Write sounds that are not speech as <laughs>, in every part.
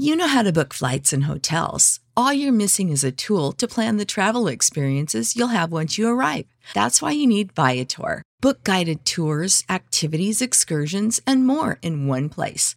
You know how to book flights and hotels. All you're missing is a tool to plan the travel experiences you'll have once you arrive. That's why you need Viator. Book guided tours, activities, excursions, and more in one place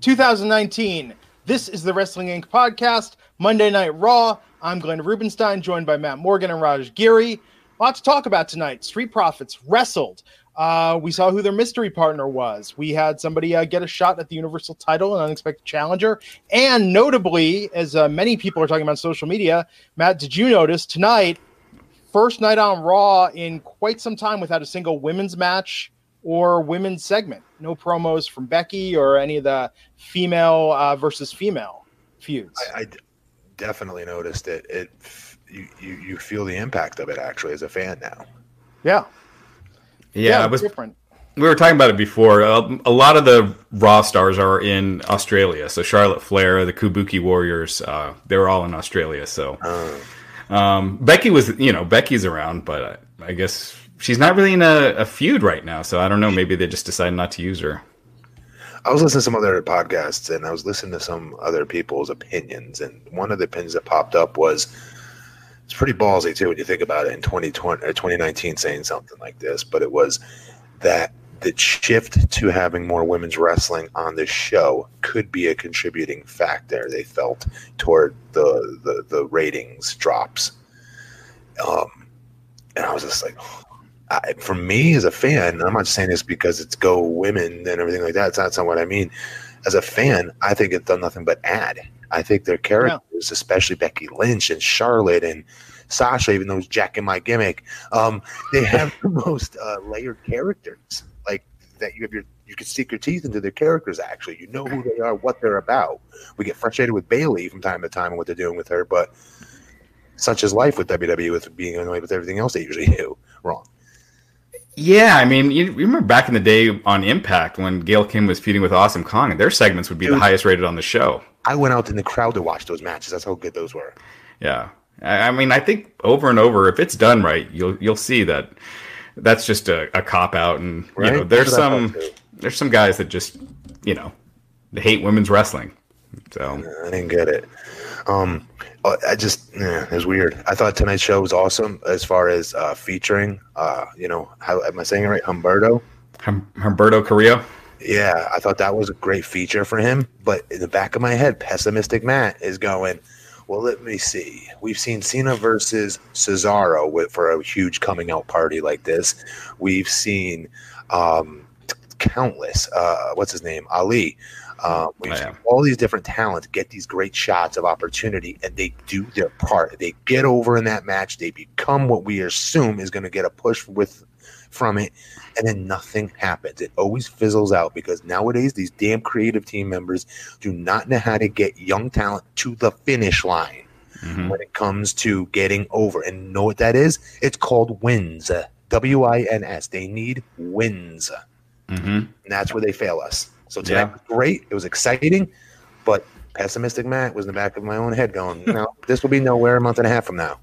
2019. This is the Wrestling Inc. podcast, Monday Night Raw. I'm Glenn Rubenstein, joined by Matt Morgan and Raj Giri. A lot to talk about tonight. Street Profits wrestled. Uh, we saw who their mystery partner was. We had somebody uh, get a shot at the Universal title, an unexpected challenger. And notably, as uh, many people are talking about social media, Matt, did you notice tonight, first night on Raw in quite some time without a single women's match or women's segment. No promos from Becky or any of the female uh, versus female feuds. I, I d- definitely noticed it. It you, you you feel the impact of it actually as a fan now. Yeah. Yeah, it was different. We were talking about it before. Uh, a lot of the Raw stars are in Australia. So Charlotte Flair, the Kabuki Warriors, uh, they were all in Australia. So um, Becky was, you know, Becky's around, but I, I guess she's not really in a, a feud right now. So I don't know. Maybe they just decided not to use her. I was listening to some other podcasts and I was listening to some other people's opinions. And one of the opinions that popped up was it's pretty ballsy too when you think about it in 2020 or 2019 saying something like this, but it was that the shift to having more women's wrestling on the show could be a contributing factor they felt toward the the, the ratings drops. Um, and I was just like, I, for me as a fan, I'm not saying this because it's go women and everything like that. It's not, that's not what I mean. As a fan, I think it's done nothing but add. I think their characters, especially Becky Lynch and Charlotte and Sasha, even though it's Jack and my gimmick, um, they have <laughs> the most uh, layered characters. Like that, you have your you can stick your teeth into their characters. Actually, you know who they are, what they're about. We get frustrated with Bayley from time to time and what they're doing with her, but such is life with WWE with being annoyed with everything else they usually <laughs> do wrong. Yeah, I mean, you, you remember back in the day on Impact when Gail Kim was feuding with Awesome Kong, and their segments would be the highest rated on the show. I went out in the crowd to watch those matches. That's how good those were. Yeah, I, I mean, I think over and over, if it's done right, you'll you'll see that that's just a, a cop out, and you know, there's some there's some guys that just you know they hate women's wrestling. So I didn't get it. Um, I just, yeah, it was weird. I thought tonight's show was awesome as far as uh, featuring, uh, you know, how am I saying it right? Humberto. Hum- Humberto Carrillo. Yeah, I thought that was a great feature for him. But in the back of my head, pessimistic Matt is going, well, let me see. We've seen Cena versus Cesaro with, for a huge coming out party like this. We've seen um, t- countless, uh, what's his name? Ali. We've Oh, seen all these different talents get these great shots of opportunity, and they do their part. They get over in that match. They become what we assume is going to get a push with from it, and then nothing happens. It always fizzles out because nowadays these damn creative team members do not know how to get young talent to the finish line Mhm. when it comes to getting over. And know what that is? It's called wins. W I N S. They need wins. Mhm. And that's where they fail us. So tonight Yeah. was great. It was exciting, but pessimistic Matt was in the back of my own head going, no, this will be nowhere a month and a half from now.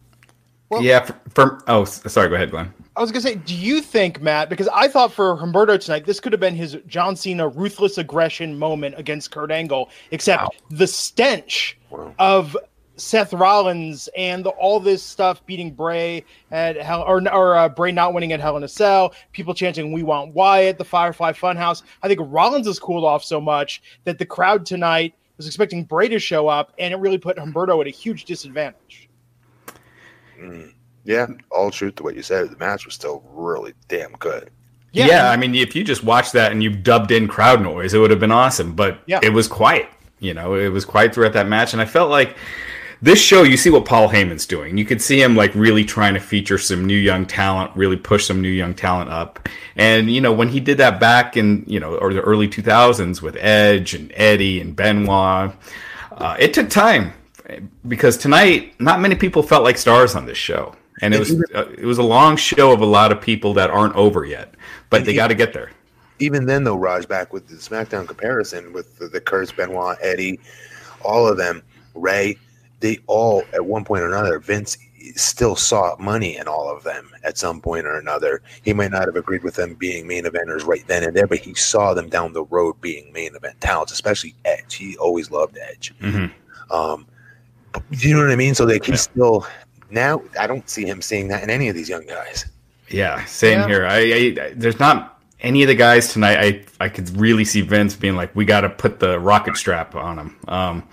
Well- yeah. For, for oh, sorry. Go ahead, Glenn. I was gonna say, do you think, Matt? Because I thought for Humberto tonight, this could have been his John Cena ruthless aggression moment against Kurt Angle, except Wow. the stench Wow. of Seth Rollins and the, all this stuff beating Bray at Hell or, or uh, Bray not winning at Hell in a Cell, people chanting "We want Wyatt," the Firefly Funhouse. I think Rollins has cooled off so much that the crowd tonight was expecting Bray to show up, and it really put Humberto at a huge disadvantage. Mm. Yeah, all truth to what you said. The match was still really damn good. Yeah, yeah, I mean, if you just watched that and you dubbed in crowd noise, it would have been awesome. But yeah. it was quiet. You know, it was quiet throughout that match, and I felt like this show, you see what Paul Heyman's doing. You could see him like really trying to feature some new young talent, really push some new young talent up. And you know, when he did that back in you know or the early 2000s with Edge and Eddie and Benoit, uh, it took time because tonight not many people felt like stars on this show, and it was uh, it was a long show of a lot of people that aren't over yet, but they got to get there. Even then, though, Raj, back with the SmackDown comparison with the, the Kurtz, Benoit, Eddie, all of them, Rey they all at one point or another vince still saw money in all of them at some point or another. He might not have agreed with them being main eventers right then and there but he saw them down the road being main event talents especially edge. He always loved edge. Mm-hmm. um, but, you know what i mean? So they can still now i don't see him seeing that in any of these young guys. Yeah same yeah. here. I, I there's not any of the guys tonight i i could really see vince being like we got to put the rocket strap on him. Um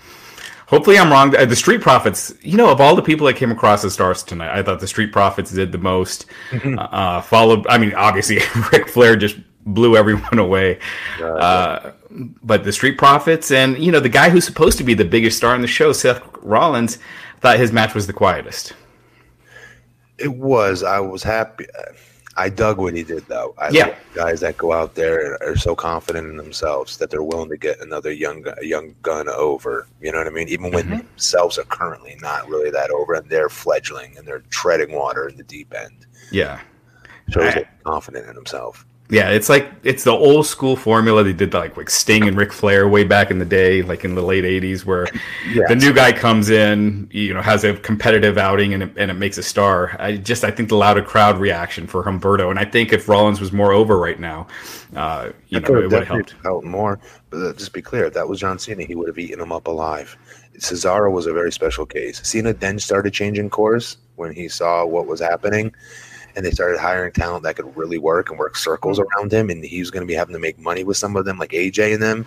Hopefully, I'm wrong. The Street Profits, you know, of all the people that came across as stars tonight, I thought the Street Profits did the most. Mm-hmm. Uh, followed, I mean, obviously, <laughs> Ric Flair just blew everyone away. Uh, but the Street Profits and, you know, the guy who's supposed to be the biggest star in the show, Seth Rollins, thought his match was the quietest. It was. I was happy. I dug what he did, though. I yeah. like guys that go out there and are so confident in themselves that they're willing to get another young young gun over. You know what I mean? Even when mm-hmm. themselves are currently not really that over, and they're fledgling and they're treading water in the deep end. Yeah, shows I, confident in himself. Yeah, it's like it's the old school formula they did like like Sting and Ric Flair way back in the day, like in the late '80s, where yes. the new guy comes in, you know, has a competitive outing and it, and it makes a star. I just I think the louder crowd reaction for Humberto, and I think if Rollins was more over right now, uh, you know, it would have helped out more. But uh, just be clear, that was John Cena, he would have eaten him up alive. Cesaro was a very special case. Cena then started changing course when he saw what was happening and they started hiring talent that could really work and work circles mm-hmm. around him. And he was going to be having to make money with some of them, like AJ and them,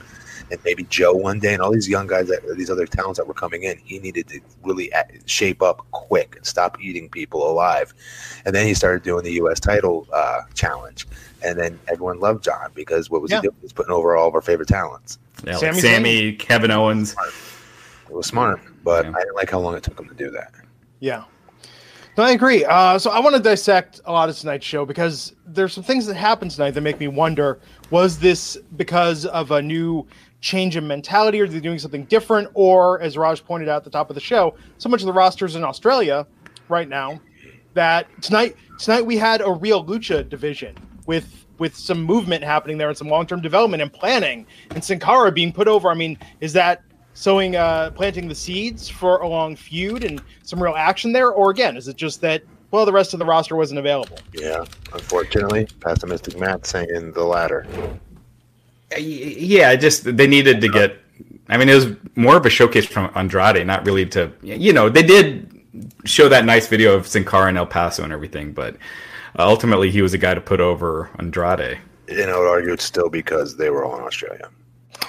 and maybe Joe one day, and all these young guys that these other talents that were coming in. He needed to really shape up quick and stop eating people alive. And then he started doing the U.S. title uh, challenge, and then everyone loved John because what was yeah. he doing? He was putting over all of our favorite talents. Yeah, like Sami, Sami Kevin Owens. It was smart, but yeah. I didn't like how long it took him to do that. Yeah. I agree. Uh, so I want to dissect a lot of tonight's show because there's some things that happened tonight that make me wonder: was this because of a new change in mentality, or are they doing something different, or as Raj pointed out at the top of the show, so much of the rosters in Australia right now that tonight tonight we had a real lucha division with with some movement happening there and some long term development and planning, and Sin Cara being put over. I mean, is that sowing uh planting the seeds for a long feud and some real action there? Or again is it just that well the rest of the roster wasn't available? Yeah unfortunately pessimistic matt saying the latter. Yeah just they needed to get i mean it was more of a showcase from andrade not really to you know they did show that nice video of sin cara and el paso and everything but ultimately he was a guy to put over andrade. And i would argue it's still because they were all in australia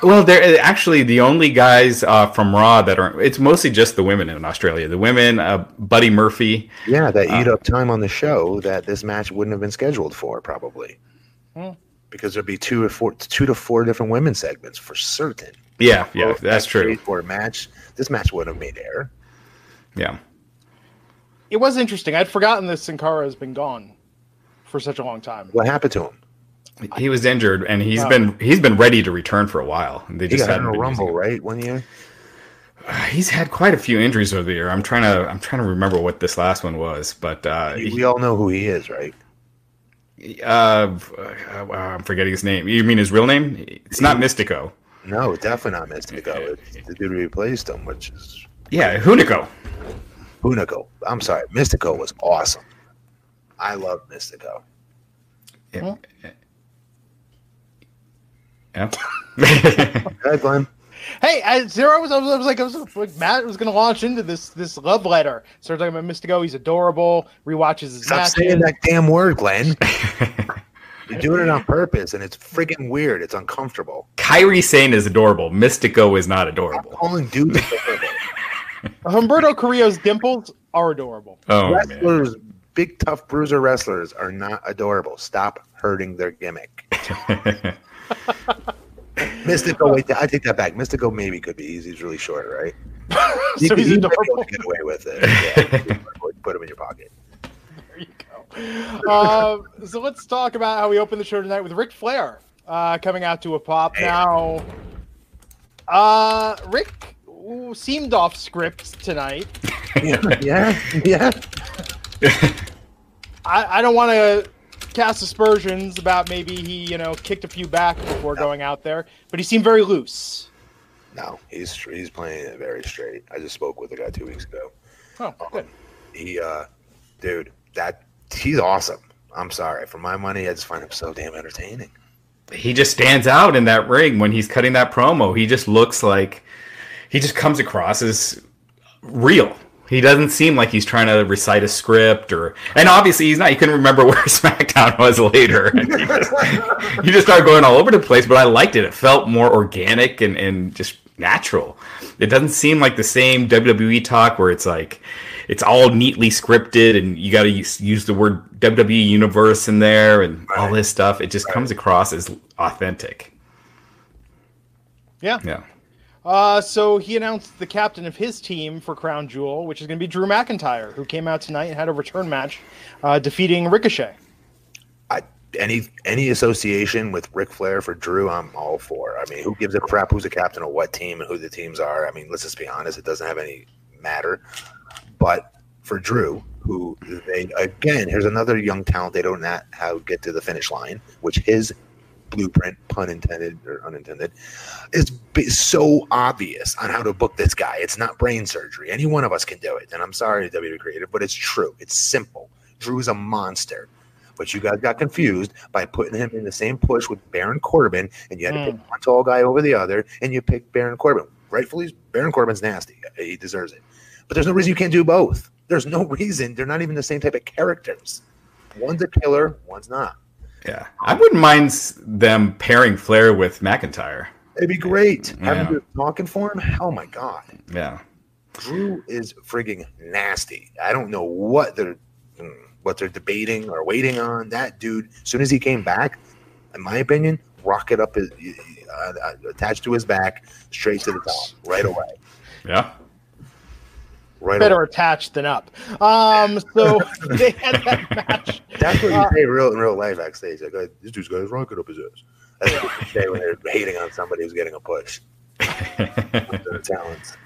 well, they're actually the only guys uh, from Raw that are. It's mostly just the women in Australia. The women, uh, Buddy Murphy. Yeah, that eat uh, up time on the show that this match wouldn't have been scheduled for, probably. Hmm. Because there'd be two or four, two to four different women segments for certain. Yeah, yeah, that's true. For a match, this match wouldn't have made air. Yeah. It was interesting. I'd forgotten that Sin Cara has been gone for such a long time. What happened to him? He was injured, and he's oh. been he's been ready to return for a while. They just had a rumble, right? One year. <sighs> He's had quite a few injuries over the year. I'm trying to I'm trying to remember what this last one was, but uh, we he, all know who he is, right? Uh, uh, I'm forgetting his name. You mean his real name? It's not Mystico. No, definitely not Mystico. It's the dude replaced him, which is yeah, Hunico. Hunico. I'm sorry, Mystico was awesome. I love Mystico. Yeah. Yeah. <laughs> Hi, Glenn. Hey, as zero was, I was, I was like, I was like, Matt was going to launch into this this love letter. Started talking about Mystico. He's adorable. Rewatches his Stop matches. saying that damn word, Glenn. <laughs> You're doing it on purpose, and it's freaking weird. It's uncomfortable. Kairi Sane is adorable. Mystico is not Stop adorable. calling dudes adorable. <laughs> Humberto Carrillo's dimples are adorable. Oh man. wrestlers, big tough bruiser wrestlers, are not adorable. Stop hurting their gimmick. Mystico, wait, I take that back. Mystico maybe could be. easy. he's really short, right? <laughs> So he's you adorable. get away with it. Yeah. Put him in your pocket. There you go. Uh, so let's talk about how we open the show tonight with Ric Flair uh, coming out to a pop. Hey. Now, uh, Rick seemed off script tonight. <laughs> Yeah, yeah, yeah. I, I don't want to cast aspersions about maybe he, you know, kicked a few back before going out there, but he seemed very loose. No, he's he's playing it very straight. I just spoke with a guy two weeks ago. Oh, good. He, uh, dude, that he's awesome. I'm sorry for my money. I just find him so damn entertaining. he just stands out in that ring when he's cutting that promo. He just looks like he just comes across as real. He doesn't seem like he's trying to recite a script or, and obviously he's not. You couldn't remember <laughs> where SmackDown was later. <laughs> He, just, he just started going all over the place. But I liked it. It felt more organic and, and just natural. It doesn't seem like the same WWE talk where it's like it's all neatly scripted and you got to use, use the word WWE universe in there and all this stuff. It just comes across as authentic. Yeah. Yeah. Uh, so he announced the captain of his team for Crown Jewel, which is going to be Drew McIntyre, who came out tonight and had a return match, uh, defeating Ricochet. I, any any association with Ric Flair for Drew, I'm all for. I mean, who gives a crap who's a captain of what team and who the teams are? I mean, let's just be honest, it doesn't have any matter. But for Drew, who they again, here's another young talent they don't how get to the finish line, which his blueprint, pun intended or unintended, is so obvious on how to book this guy. It's not brain surgery. Any one of us can do it. And I'm sorry, WWE Creative, but it's true. It's simple. Drew is a monster. But you guys got confused by putting him in the same push with Baron Corbin, and you had to pick hmm. one tall guy over the other, and you picked Baron Corbin. Rightfully, Baron Corbin's nasty. He deserves it. But there's no reason you can't do both. There's no <laughs> reason. They're not even the same type of characters. One's a killer, one's not. Yeah. I wouldn't mind them pairing Flair with McIntyre. It'd be great. Yeah. Having you talking for him, oh my god. Yeah. Drew is frigging nasty. I don't know what they're mm, what they're debating or waiting on. That dude, as soon as he came back, in my opinion, rocket up his uh, uh, attached to his back, straight to the top, right away. Yeah. Right Better away. attached than up. Um, so <laughs> they had that match. That's what you Uh, say real in real life backstage. Like, "Oh, this dude's got his rocket up his ass. That's what you say when they're hating on somebody who's getting a push. <laughs> Their talents.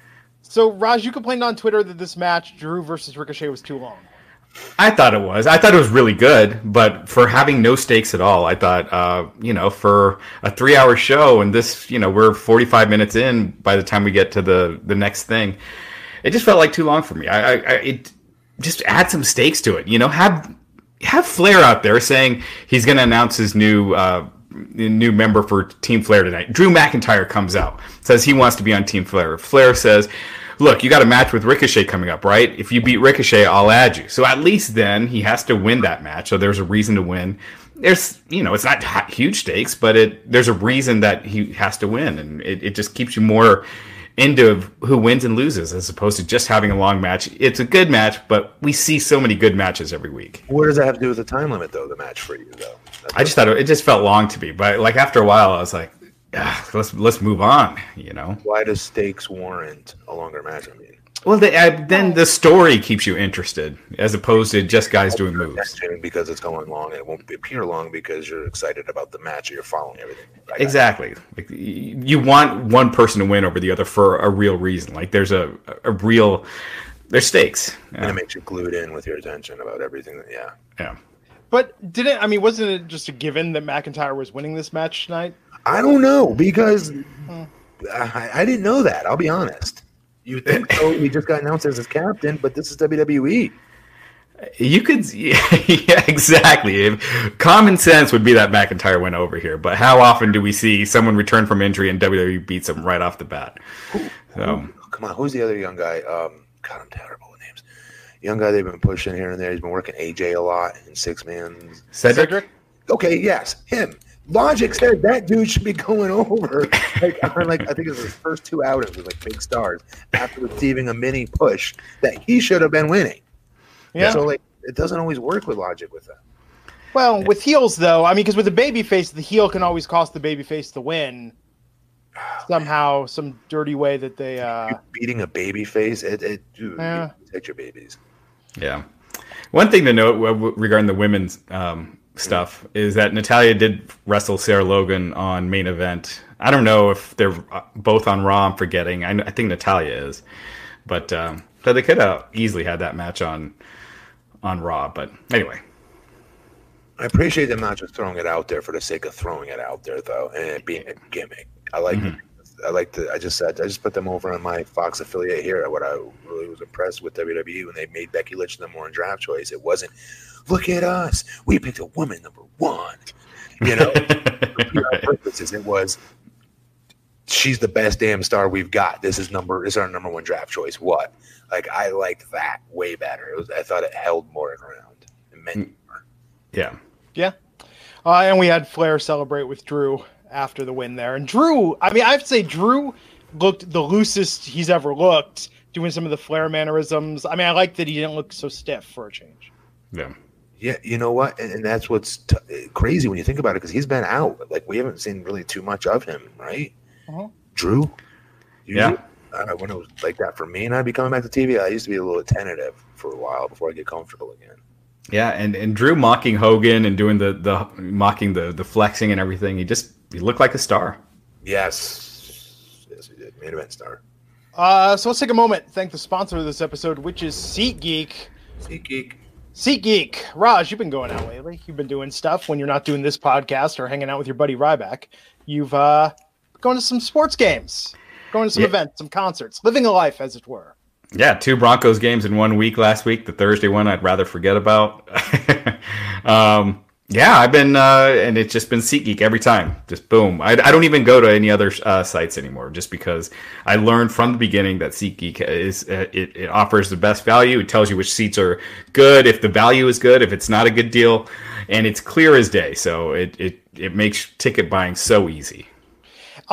So Raj, you complained on Twitter that this match, Drew versus Ricochet, was too long. I thought it was. I thought it was really good, but for having no stakes at all, I thought, uh, you know, for a three-hour show, and this, you know, we're forty-five minutes in by the time we get to the the next thing. It just felt like too long for me. I, I, I it just add some stakes to it. You know, have have Flair out there saying he's going to announce his new uh, new member for Team Flair tonight. Drew McIntyre comes out, says he wants to be on Team Flair. Flair says, "Look, you got a match with Ricochet coming up, right? If you beat Ricochet, I'll add you." So at least then he has to win that match. So there's a reason to win. There's, you know, it's not huge stakes, but it there's a reason that he has to win, and it, it just keeps you more into who wins and loses as opposed to just having a long match. It's a good match, but we see so many good matches every week. What does that have to do with the time limit, though? The match for you, though. That's I just thought it, it just felt long to me, but like after a while, I was like, let's let's move on. You know. why does stakes warrant a longer match? I mean, Well, the, uh, then the story keeps you interested as opposed to just guys doing moves. because it's going long and it won't appear long because you're excited about the match or you're following everything. I. Exactly. Like you want one person to win over the other for a real reason. Like there's a a real there's stakes. And Yeah. it makes you glued in with your attention about everything. That, yeah. yeah. But didn't I mean? Wasn't it just a given that McIntyre was winning this match tonight? I don't know because I, I didn't know that. I'll be honest. You think so? He just got announced as his captain, but this is WWE. You could, <laughs> yeah, exactly. Common sense would be that McIntyre went over here, but how often do we see someone return from injury and WWE beats them right off the bat? So, come on, who's the other young guy? Um, God, I'm terrible with names. Young guy they've been pushing here and there. He's been working AJ a lot in six man. Cedric? Cedric? Okay, yes, him. Logic said that dude should be going over. Like, like I think it was his first two outings with like big stars after receiving a mini push that he should have been winning. Yeah. So like it doesn't always work with logic with that. Well, with heels though, I mean, because with the baby face, the heel can always cost the baby face the win. <sighs> Somehow, some dirty way that they uh You're beating a baby face, it, it dude, yeah. protect your babies. Yeah. One thing to note regarding the women's um, stuff is that Natalya did wrestle Sarah Logan on main event. I don't know if they're uh, both on Raw. I'm forgetting. I, I think Natalya is, but um, so they could have easily had that match on on Raw. But anyway, I appreciate them not just throwing it out there for the sake of throwing it out there, though, and it being a gimmick. I like. Mm-hmm. I like to. I just said I just put them over on my Fox affiliate here. What I really was impressed with WWE when they made Becky Lynch the one draft choice. It wasn't, look at us, we picked a woman number one. You know, <laughs> purposes. It was, she's the best damn star we've got. This is number. This is our number one draft choice. What? Like I liked that way better. It was. I thought it held more ground. It meant mm. more. Yeah. Yeah. Uh, and we had Flair celebrate with Drew after the win there. And Drew, I mean, I have to say, Drew looked the loosest he's ever looked, doing some of the Flair mannerisms. I mean, I like that he didn't look so stiff for a change. Yeah. Yeah, you know what, and, and that's what's t- crazy when you think about it, because he's been out. Like we haven't seen really too much of him, right? Uh-huh. Drew, yeah. Uh, when it was like that for me, and I'd be coming back to TV, I used to be a little tentative for a while before I get comfortable again. Yeah, and, and Drew mocking Hogan and doing the the mocking the the flexing and everything. He just he looked like a star. Yes, yes, he did. Main event star. Uh, so let's take a moment. Thank the sponsor of this episode, which is SeatGeek. SeatGeek. SeatGeek. Raj, you've been going out lately. You've been doing stuff when you're not doing this podcast or hanging out with your buddy Ryback. You've uh, gone to some sports games, going to some yeah. events, some concerts, living a life, as it were. Yeah, two Broncos games in one week last week. The Thursday one I'd rather forget about. <laughs> um, yeah, I've been, uh, and it's just been SeatGeek every time. Just boom. I, I don't even go to any other uh, sites anymore, just because I learned from the beginning that SeatGeek is uh, it, it offers the best value. It tells you which seats are good, if the value is good, if it's not a good deal, and it's clear as day. So it it it makes ticket buying so easy.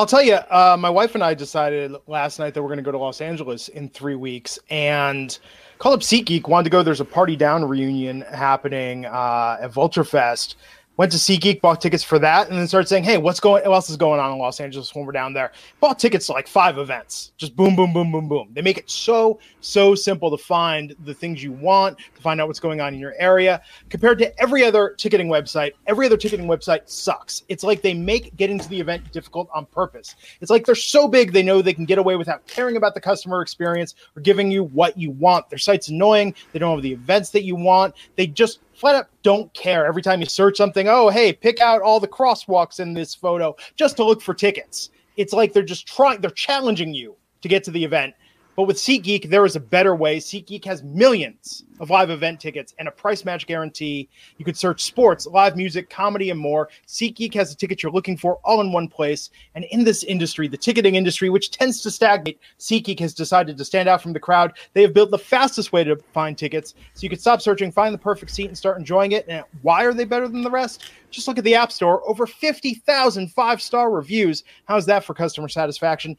I'll tell you, uh, my wife and I decided last night that we're going to go to Los Angeles in three weeks, and call up SeatGeek. Wanted to go. There's a Party Down reunion happening uh, at Vulturefest went to SeatGeek, bought tickets for that, and then started saying, "Hey, what's going? What else is going on in Los Angeles when we're down there?" Bought tickets to like five events, just boom, boom, boom, boom, boom. They make it so so simple to find the things you want, to find out what's going on in your area. Compared to every other ticketing website, every other ticketing website sucks. It's like they make getting to the event difficult on purpose. It's like they're so big they know they can get away without caring about the customer experience or giving you what you want. Their site's annoying. They don't have the events that you want. They just flat up don't care. Every time you search something, oh, hey, pick out all the crosswalks in this photo just to look for tickets. It's like they're just trying, they're challenging you to get to the event. But with SeatGeek, there is a better way. SeatGeek has millions of live event tickets and a price match guarantee. You could search sports, live music, comedy, and more. SeatGeek has the tickets you're looking for all in one place. And in this industry, the ticketing industry, which tends to stagnate, SeatGeek has decided to stand out from the crowd. They have built the fastest way to find tickets. So you can stop searching, find the perfect seat, and start enjoying it. And why are they better than the rest? Just look at the App Store. Over 50,000 five star reviews. How's that for customer satisfaction?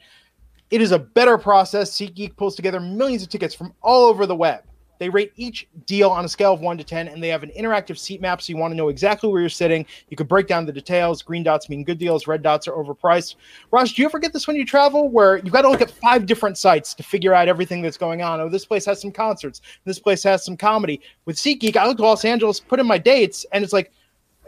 It is a better process. SeatGeek pulls together millions of tickets from all over the web. They rate each deal on a scale of one to 10, and they have an interactive seat map so you want to know exactly where you're sitting. You can break down the details. Green dots mean good deals, red dots are overpriced. Raj, do you ever get this when you travel where you've got to look at five different sites to figure out everything that's going on? Oh, this place has some concerts. This place has some comedy. With SeatGeek, I look at Los Angeles, put in my dates, and it's like,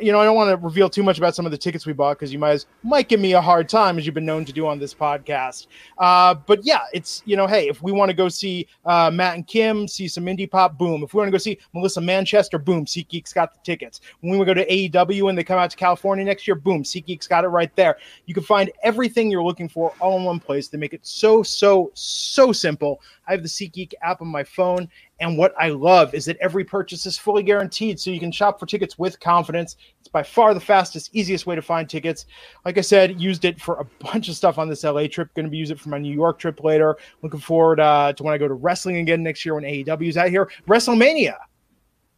you know, I don't want to reveal too much about some of the tickets we bought because you might might give me a hard time, as you've been known to do on this podcast. Uh, but yeah, it's you know, hey, if we want to go see uh, Matt and Kim, see some indie pop, boom. If we want to go see Melissa Manchester, boom, SeatGeek's got the tickets. When we go to AEW and they come out to California next year, boom, SeatGeek's got it right there. You can find everything you're looking for all in one place. They make it so so so simple I have the SeatGeek app on my phone. And what I love is that every purchase is fully guaranteed. So you can shop for tickets with confidence. It's by far the fastest, easiest way to find tickets. Like I said, used it for a bunch of stuff on this LA trip. Going to be use it for my New York trip later. Looking forward uh, to when I go to wrestling again next year when AEW is out here. WrestleMania.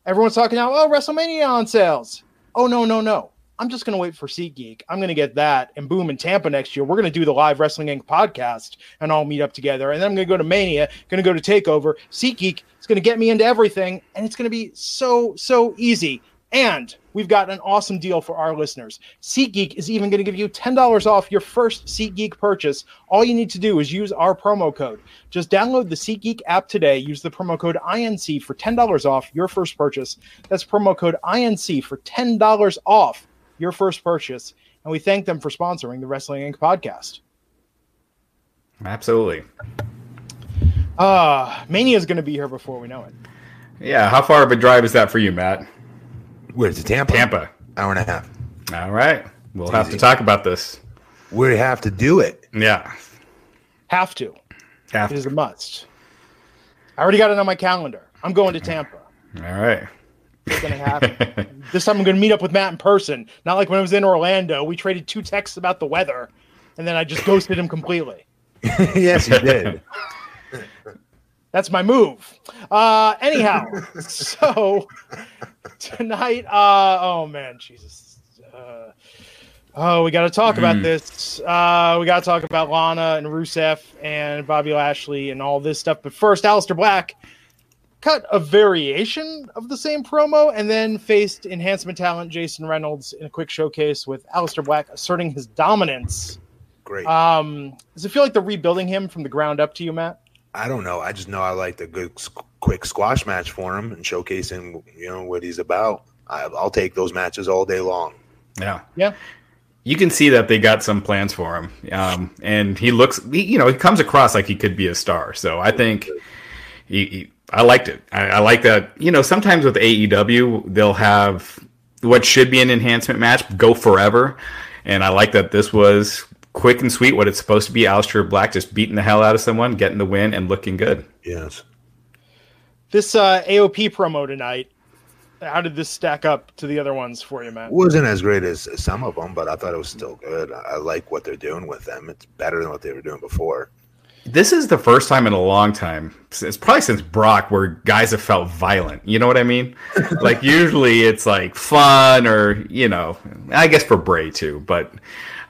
Everyone's talking now, oh, WrestleMania on sales. Oh, no, no, no. I'm just going to wait for SeatGeek. I'm going to get that. And boom, in Tampa next year, we're going to do the live Wrestling Inc. podcast and all meet up together. And then I'm going to go to Mania, going to go to TakeOver. SeatGeek is going to get me into everything. And it's going to be so, so easy. And we've got an awesome deal for our listeners. SeatGeek is even going to give you $10 off your first SeatGeek purchase. All you need to do is use our promo code. Just download the SeatGeek app today. Use the promo code INC for $10 off your first purchase. That's promo code INC for $10 off your first purchase. And we thank them for sponsoring the Wrestling Inc. podcast. Absolutely. Uh, Mania is going to be here before we know it. Yeah. How far of a drive is that for you, Matt? Where's it? Tampa. Tampa. Hour and a half. All right. We'll It's have easy. to talk about this. We have to do it. Yeah. Have to. Have It is to. a must. I already got it on my calendar. I'm going to Tampa. All right. It's going to happen. this time I'm going to meet up with Matt in person. Not like when I was in Orlando. We traded two texts about the weather, and then I just ghosted him completely. <laughs> yes, you did. That's my move. Uh, anyhow, <laughs> so tonight, uh, oh man, Jesus. Uh, oh, we got to talk about this. Uh, we got to talk about Lana and Rusev and Bobby Lashley and all this stuff. But first, Aleister Black cut a variation of the same promo and then faced enhancement talent Jason Reynolds in a quick showcase with Aleister Black asserting his dominance. Great. Um, does it feel like they're rebuilding him from the ground up to you, Matt? I don't know. I just know I liked a good, quick squash match for him and showcasing, you know, what he's about. I, I'll take those matches all day long. Yeah. Yeah. You can see that they got some plans for him. Um, and he looks, he, you know, he comes across like he could be a star. So I think he, he I liked it. I, I like that. You know, sometimes with AEW, they'll have what should be an enhancement match go forever. And I like that this was quick and sweet, what it's supposed to be. Aleister Black just beating the hell out of someone, getting the win, and looking good. Yes. This uh, AOP promo tonight, how did this stack up to the other ones for you, Matt? Wasn't as great as some of them, but I thought it was still good. I, I like what they're doing with them. It's better than what they were doing before. This is the first time in a long time, it's probably since Brock, where guys have felt violent. You know what I mean? <laughs> like usually it's like fun or you know, I guess for Bray too, but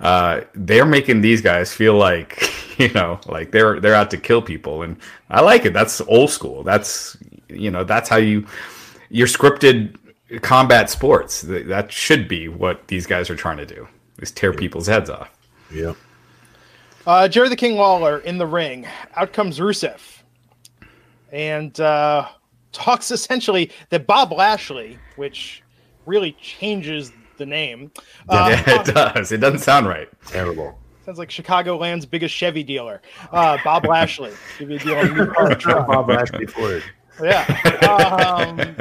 uh, they're making these guys feel like <laughs> you know, like they're they're out to kill people, and I like it. That's old school. That's you know, that's how you your scripted combat sports. That should be what these guys are trying to do: is tear people's heads off. Yeah. Uh, Jerry the King Lawler in the ring. Out comes Rusev. And uh, talks essentially that Bob Lashley, which really changes the name, <laughs> uh, Yeah, it does. It doesn't sound right. Terrible. sounds like Chicagoland's biggest Chevy dealer. Uh, Bob <laughs> Lashley. Give you a deal on new car truck. Bob Lashley Ford. Yeah. Um,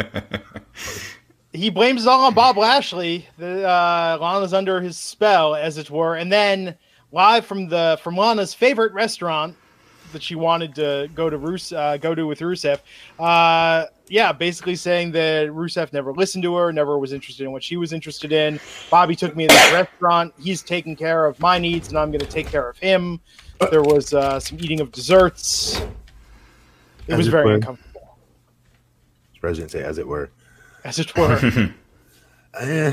he blames it all on Bob Lashley. The, uh, Lana's under his spell, as it were, and then live from the from Lana's favorite restaurant that she wanted to go to Rus uh, go to with Rusev. Uh, yeah, basically saying that Rusev never listened to her, never was interested in what she was interested in. Bobby took me to that restaurant. He's taking care of my needs, and I'm going to take care of him. There was uh, some eating of desserts. It As was it very were. uncomfortable, President say, as it were. as it were. <laughs> Eh,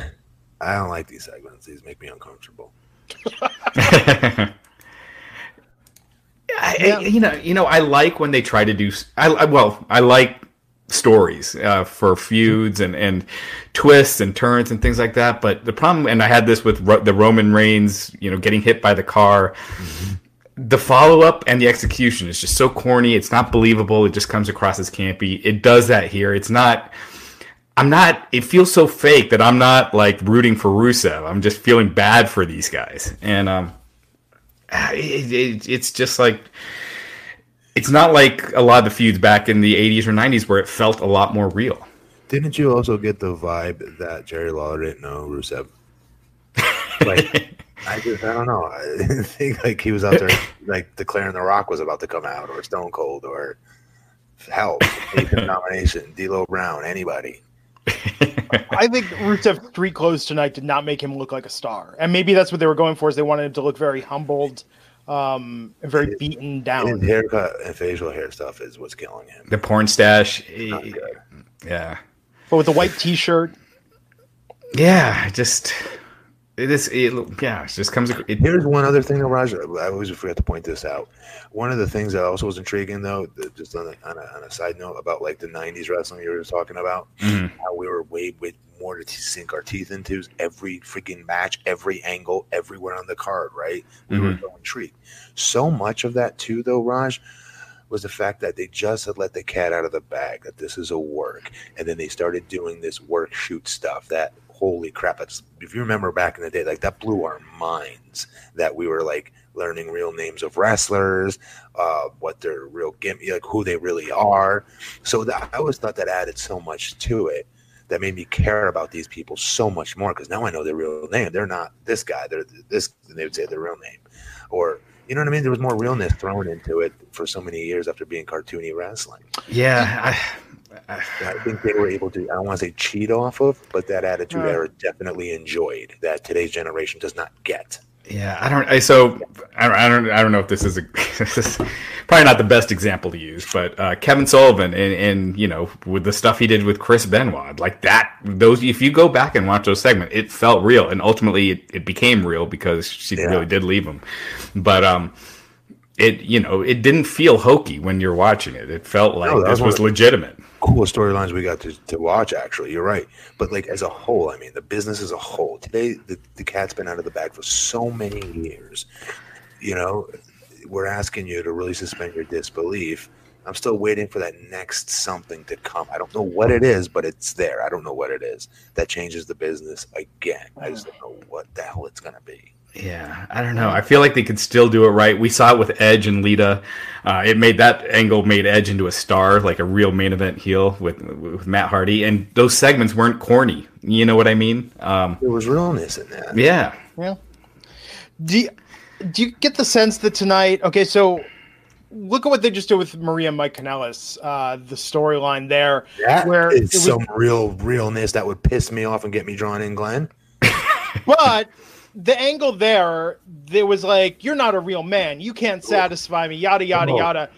I don't like these segments. These make me uncomfortable. I, I- you know, you know, I like when they try to do. I, well, I like stories uh, for feuds and and twists and turns and things like that. But the problem, and I had this with Ro- the Roman Reigns, you know, getting hit by the car. The follow up and the execution is just so corny. It's not believable. It just comes across as campy. It does that here. It's not. I'm not. It feels so fake that I'm not like rooting for Rusev. I'm just feeling bad for these guys, and um, it, it, it's just like it's not like a lot of the feuds back in the 80s or 90s where it felt a lot more real. Didn't you also get the vibe that Jerry Lawler didn't know Rusev? Like, <laughs> I just I don't know. I think like he was out there like declaring the Rock was about to come out, or Stone Cold, or help, Nathan <laughs> nomination, D'Lo Brown, anybody. I think Rusev's street clothes tonight did not make him look like a star, and maybe that's what they were going for. Is they wanted him to look very humbled, um, and very beaten down. His down. haircut and facial hair stuff is what's killing him. The porn stash. Not. Yeah. But with the white T-shirt, Yeah. Just. It is. It, yeah. It just comes. It, Here's one other thing, though, Raj. I always forget to point this out. One of the things that also was intriguing, though, just on a, on a, on a side note about like the '90s wrestling you were talking about, Mhm. how we were way with more to sink our teeth into every freaking match, every angle, everywhere on the card. Right? We were so intrigued. So much of that too, though, Raj, was the fact that they just had let the cat out of the bag. That this is a work, and then they started doing this work shoot stuff. That holy crap! It's, if you remember back in the day, like that blew our minds. That we were like learning real names of wrestlers, uh, what their real gimmick, like who they really are. So that, I always thought that added so much to it. That made me care about these people so much more because now I know their real name. They're not this guy. They're this. They would say their real name, or you know what I mean. There was more realness thrown into it for so many years after being cartoony wrestling. yeah. I, I, I think they were able to. I don't want to say cheat off of, but that attitude Uh. era definitely enjoyed that today's generation does not get. Yeah, I don't. I, so I don't. I don't. I don't know if this is a. <laughs> this is probably not the best example to use, but uh, Kevin Sullivan and, and you know with the stuff he did with Chris Benoit, like that. Those if you go back and watch those segments, it felt real, and ultimately it, it became real because she Yeah. really did leave him. But um, it you know it didn't feel hokey when you're watching it. It felt like No, this was was legitimate. Cool storylines we got to, to watch. Actually, you're right. But like as a whole, I mean, the business as a whole. Today, the, the cat's been out of the bag for so many years. You know, we're asking you to really suspend your disbelief. I'm still waiting for that next something to come. I don't know what it is, but it's there. I don't know what it is that changes the business again. I just don't know what the hell it's going to be. Yeah, I don't know. I feel like they could still do it right. We saw it with Edge and Lita. Uh, it made that angle made Edge into a star, like a real main event heel with with Matt Hardy, and those segments weren't corny. You know what I mean? Um, There was realness in that. yeah, Yeah. Do you, do you get the sense that tonight? Okay, so look at what they just did with Maria and Mike Kanellis. Uh, the storyline there, That where is it was, some real realness that would piss me off and get me drawn in, Glenn. but the angle there, there was like, "You're not a real man. You can't satisfy me." Yada yada yada.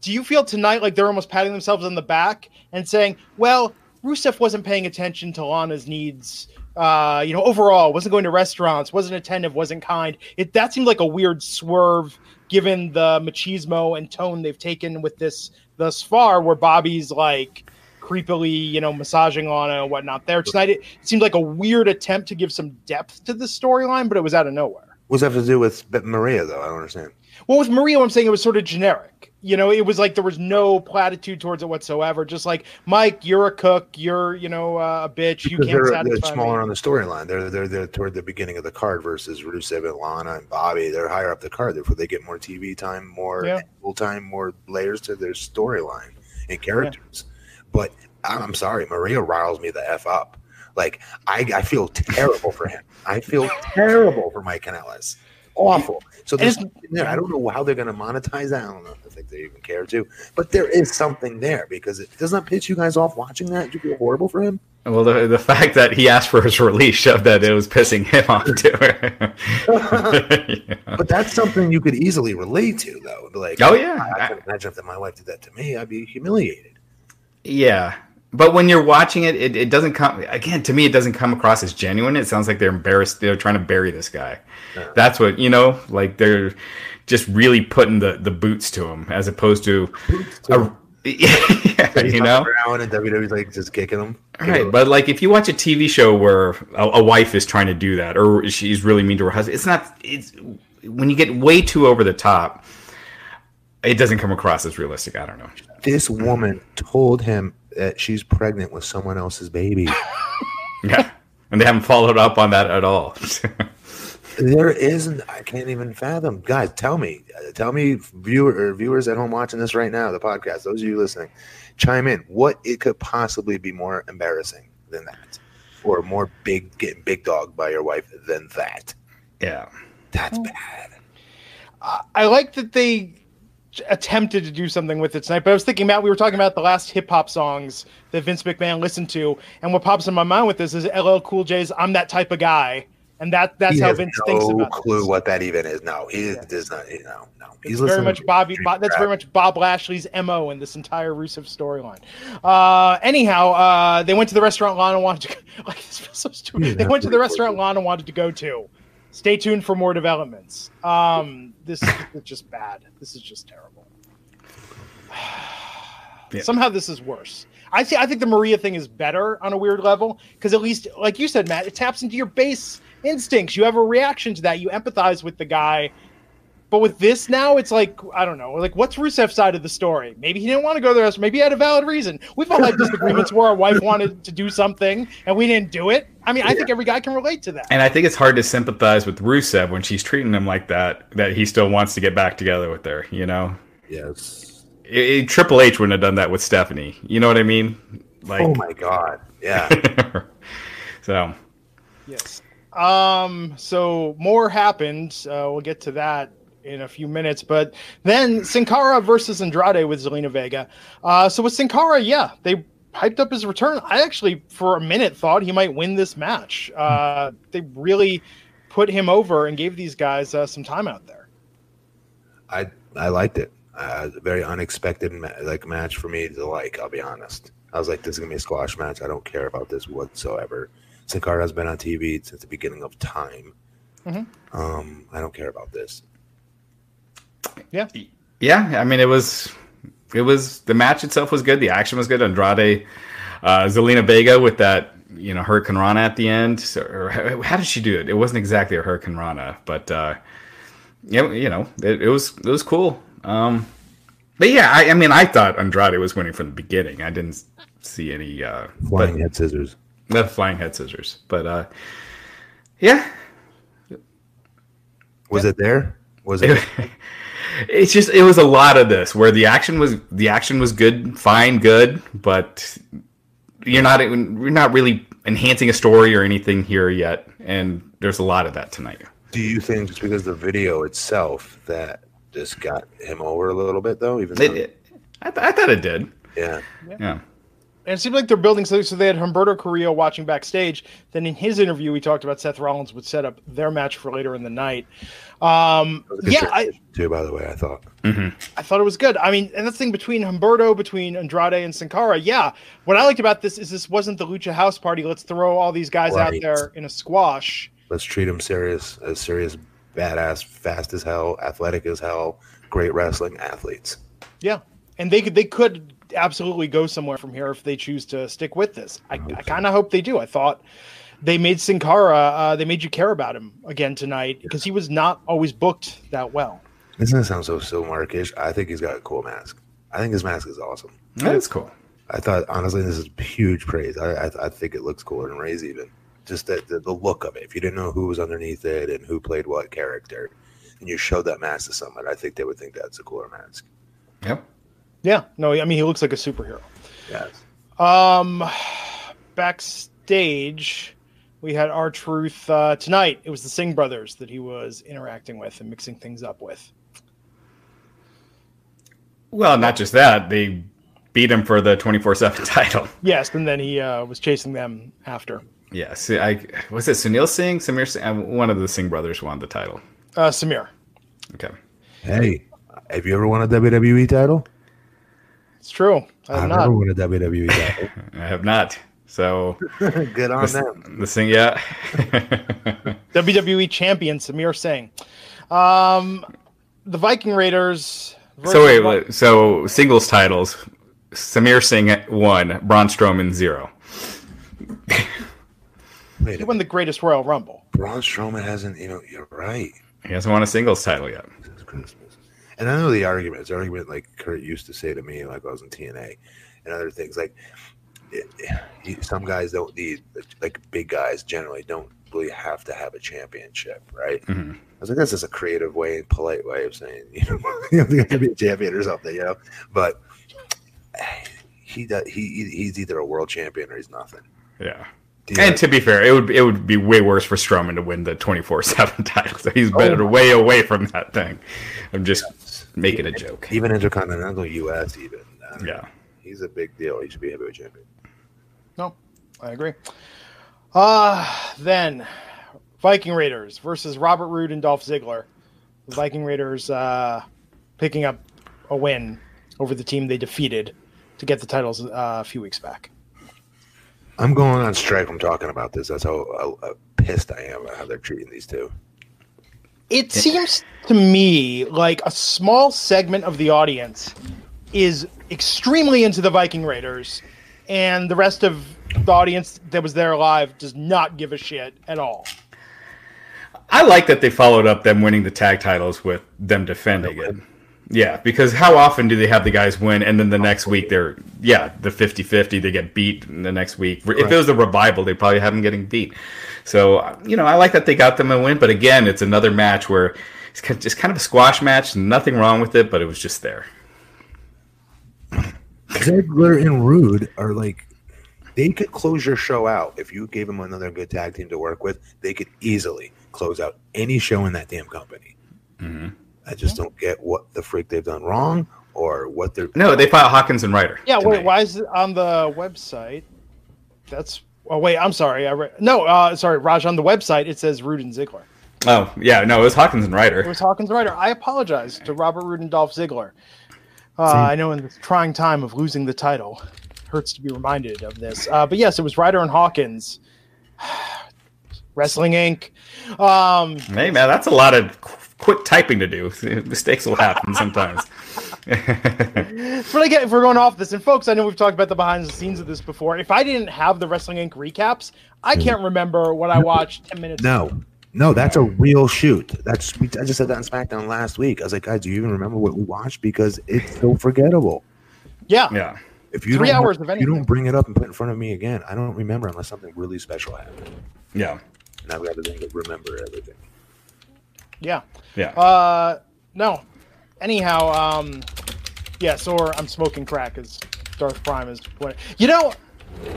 Do you feel tonight like they're almost patting themselves on the back and saying, "Well, Rusev wasn't paying attention to Lana's needs." Uh, you know, overall, wasn't going to restaurants, wasn't attentive, wasn't kind. It that seemed like a weird swerve given the machismo and tone they've taken with this thus far, where Bobby's like creepily, you know, massaging Lana and whatnot. There tonight, it seemed like a weird attempt to give some depth to the storyline, but it was out of nowhere. What's that have to do with Maria, though? I don't understand. Well, with Maria, I'm saying it was sort of generic. You know, it was like there was no platitude towards it whatsoever. Just like Mike, you're a cook, you're you know uh, a bitch, you can't they're, they're satisfy smaller me. on the storyline. They're, they're they're toward the beginning of the card versus Rusev and Lana and Bobby. They're higher up the card. Therefore, they get more TV time, more Yeah. full time, more layers to their storyline and characters. But I'm I'm sorry, Maria riles me the f up. Like I, I feel terrible for him. I feel terrible for Mike Kanellis. Awful. So there's something there. I don't know how they're going to monetize that. I don't know. I think they even care to. But there is something there because it doesn't piss you guys off watching that. Do you feel horrible for him? Well, the the fact that he asked for his release showed that it was pissing him off too. <laughs> Yeah. But that's something you could easily relate to, though. Be like, Oh, yeah. I, I can imagine if my wife did that to me, I'd be humiliated. Yeah. But when you're watching it, it, it doesn't come again to me. It doesn't come across as genuine. It sounds like they're embarrassed. They're trying to bury this guy. That's what you know. Like they're just really putting the, the boots to him, as opposed to, a, <laughs> yeah, you know. and WWE's like just kicking him. Right, but like if you watch a TV show where a, a wife is trying to do that, or she's really mean to her husband, it's not. It's when you get way too over the top, it doesn't come across as realistic. I don't know. This woman told him that she's pregnant with someone else's baby. <laughs> Yeah, and they haven't followed up on that at all. <laughs> there isn't. I can't even fathom. Guys, tell me, tell me, viewer or viewers at home watching this right now, the podcast. Those of you listening, chime in. What it could possibly be more embarrassing than that, or more big getting big dog by your wife than that. yeah, That's oh. bad. I like that they attempted to do something with it tonight. But I was thinking, Matt, we were talking about the last hip hop songs that Vince McMahon listened to, and what pops in my mind with this is LL Cool J's "I'm That Type of Guy," and that that's he how Vince no thinks about No clue this. what that even is. No, he Yeah. does not. You know, no. It's very much Bobby. Bob, that's very much Bob Lashley's mo in this entire Rusev storyline. Uh, anyhow, uh, they went to the restaurant Lana wanted to. <laughs> Like this feels so stupid. Yeah, they went to the restaurant Lana wanted to go to. Stay tuned for more developments. Um, this is <laughs> just bad. This is just terrible. <sighs> Yeah. Somehow this is worse. I see. I think the Maria thing is better on a weird level because at least, like you said, Matt, it taps into your base instincts. You have a reaction to that. You empathize with the guy. But with this now, it's like I don't know. Like, what's Rusev's side of the story? Maybe he didn't want to go there. Maybe he had a valid reason. We've all had disagreements where our wife wanted to do something and we didn't do it. I mean, I think every guy can relate to that. And I think it's hard to sympathize with Rusev when she's treating him like that. That he still wants to get back together with her. You know, Yes. it, it- Triple H wouldn't have done that with Stephanie. You know what I mean? Like, Oh my god. Yeah. <laughs> so Yes. Um. So more happened. Uh, we'll get to that in a few minutes. But then Sin Cara versus Andrade with Zelina Vega. Uh. So with Sin Cara, yeah, they hyped up his return. I actually, for a minute, thought he might win this match. Uh. They really put him over and gave these guys uh, some time out there. I I liked it. Uh, a very unexpected ma- like match for me to like. I'll be honest. I was like, this is gonna be a squash match. I don't care about this whatsoever. Sin Cara has been on TV since the beginning of time. Mhm. Um, I don't care about this. Yeah. yeah, I mean, it was it was the match itself was good. The action was good. Andrade, uh, Zelina Vega with that you know Hurricane Rana at the end. So, or how, how did she do it? It wasn't exactly a Hurricane Rana, but uh, yeah, you know, it, it was it was cool. Um, but yeah, I, I mean, I thought Andrade was winning from the beginning. I didn't see any uh, Flying head scissors. the flying head scissors, but uh, yeah, Was it there? Was it? <laughs> it's just it was a lot of this where the action was the action was good, fine, good, but you're not you're not really enhancing a story or anything here yet, and there's a lot of that tonight. Do you think just because the video itself that just got him over a little bit though? Even though, It, it, I, th- I thought it did. yeah. Yeah. And it seemed like they're building something. So they had Humberto Carrillo watching backstage. Then in his interview, he talked about Seth Rollins would set up their match for later in the night. Um, That was a good yeah, I, transition, too. By the way, I thought. I thought it was good. I mean, and that's the thing between Humberto, between Andrade and Sin Cara. Yeah, what I liked about this is this wasn't the Lucha House Party. Let's throw all these guys out there in a squash. Let's treat them serious, as serious, badass, fast as hell, athletic as hell, great wrestling athletes. Yeah, and they could they could absolutely go somewhere from here if they choose to stick with this. I, I kind of hope they do. I thought they made Sin Cara. Uh, they made you care about him again tonight because he was not always booked that well. Doesn't that sound so so markish? I think he's got a cool mask. I think his mask is awesome. That's cool. I thought honestly, this is huge praise. I I, I think it looks cooler than Rey's even. Just that the, the look of it. If you didn't know who was underneath it and who played what character, and you showed that mask to someone, I think they would think that's a cooler mask. Yep. Yeah, no, I mean he looks like a superhero. Yes. Um, backstage, we had R-Truth uh, tonight. It was the Singh brothers that he was interacting with and mixing things up with. Well, not just that, they beat him for the 24/7 <laughs> title. Yes, and then he uh, was chasing them after. Yes, I was it Sunil Singh, Samir Singh, uh, one of the Singh brothers won the title. Uh, Samir, Okay. Hey, have you ever won a WWE title? It's true. I have I've not. never won a WWE title. <laughs> I have not. So <laughs> Good on them. the, the Singh, yeah. <laughs> WWE champion Samir Singh. Um, the Viking Raiders. so wait, versus- wait, so singles titles, Samir Singh one, Braun Strowman zero. Wait, He won the greatest Royal Rumble. Braun Strowman hasn't. You know, you're right. He hasn't won a singles title yet. It's. And I know the arguments. The argument like Kurt used to say to me, like I was in TNA, and other things like it, <sighs> it- some guys don't need like big guys generally don't really have to have a championship, right? Mhm. I was like, that's just a creative way and polite way of saying you know <laughs> you I can be a champion or something, you know. But <sighs> he does. He he's either a world champion or he's nothing. Yeah. Yeah. And to be fair, it would it would be way worse for Strowman to win the twenty four seven <laughs> title. So he's better way away from that thing. I'm just making a joke. Even Intercontinental US, even. uh, Yeah. He's a big deal. He should be a heavyweight champion. No, I agree. Uh then Viking Raiders versus Robert Roode and Dolph Ziggler. The Viking Raiders uh, picking up a win over the team they defeated to get the titles uh, a few weeks back. I'm going on strike from talking about this. That's how uh, uh, pissed I am about how they're treating these two. It seems to me like a small segment of the audience is extremely into the Viking Raiders, and the rest of the audience that was there live does not give a shit at all. I like that they followed up them winning the tag titles with them defending it. Yeah, because how often do they have the guys win and then the next week they're yeah, the 50-50 they get beat the next week. If it was a revival, they probably have them getting beat. So, you know, I like that they got them a win, but again, it's another match where it's just kind of a squash match, nothing wrong with it, but it was just there. Ziggler and Roode are like they could close your show out if you gave them another good tag team to work with. They could easily close out any show in that damn company. Mm-hmm. I just don't get what the freak they've done wrong or what they're. No, they fought Hawkins and Ryder. Yeah, wait, why is it on the website? That's oh wait, I'm sorry. I re- no, uh, sorry, Raj. On the website it says Roode and Ziggler. Oh, yeah, no, it was Hawkins and Ryder. It was Hawkins and Ryder. I apologize to Robert Roode and Dolph Ziggler. Uh, I know in this trying time of losing the title, hurts to be reminded of this. Uh, but yes, it was Ryder and Hawkins. <sighs> Wrestling Inc. Um, Hey, man, that's a lot of qu- quick typing to do. <laughs> Mistakes will happen sometimes. That's what I get if we're going off this. And folks, I know we've talked about the behind the scenes of this before. If I didn't have the Wrestling Inc. recaps, I mm. can't remember what I watched ten minutes. No, no, that's a real shoot. That's we, I just said that on SmackDown last week. I was like, guys, do you even remember what we watched? Because it's so forgettable. Yeah, yeah. If you Three don't, hours of anything. you don't bring it up and put it in front of me again, I don't remember unless something really special happened. Yeah. And I've got to think of remember everything. Yeah. Yeah. Uh, no. Anyhow, um, yes, or I'm smoking crack as Darth Prime is. What you know?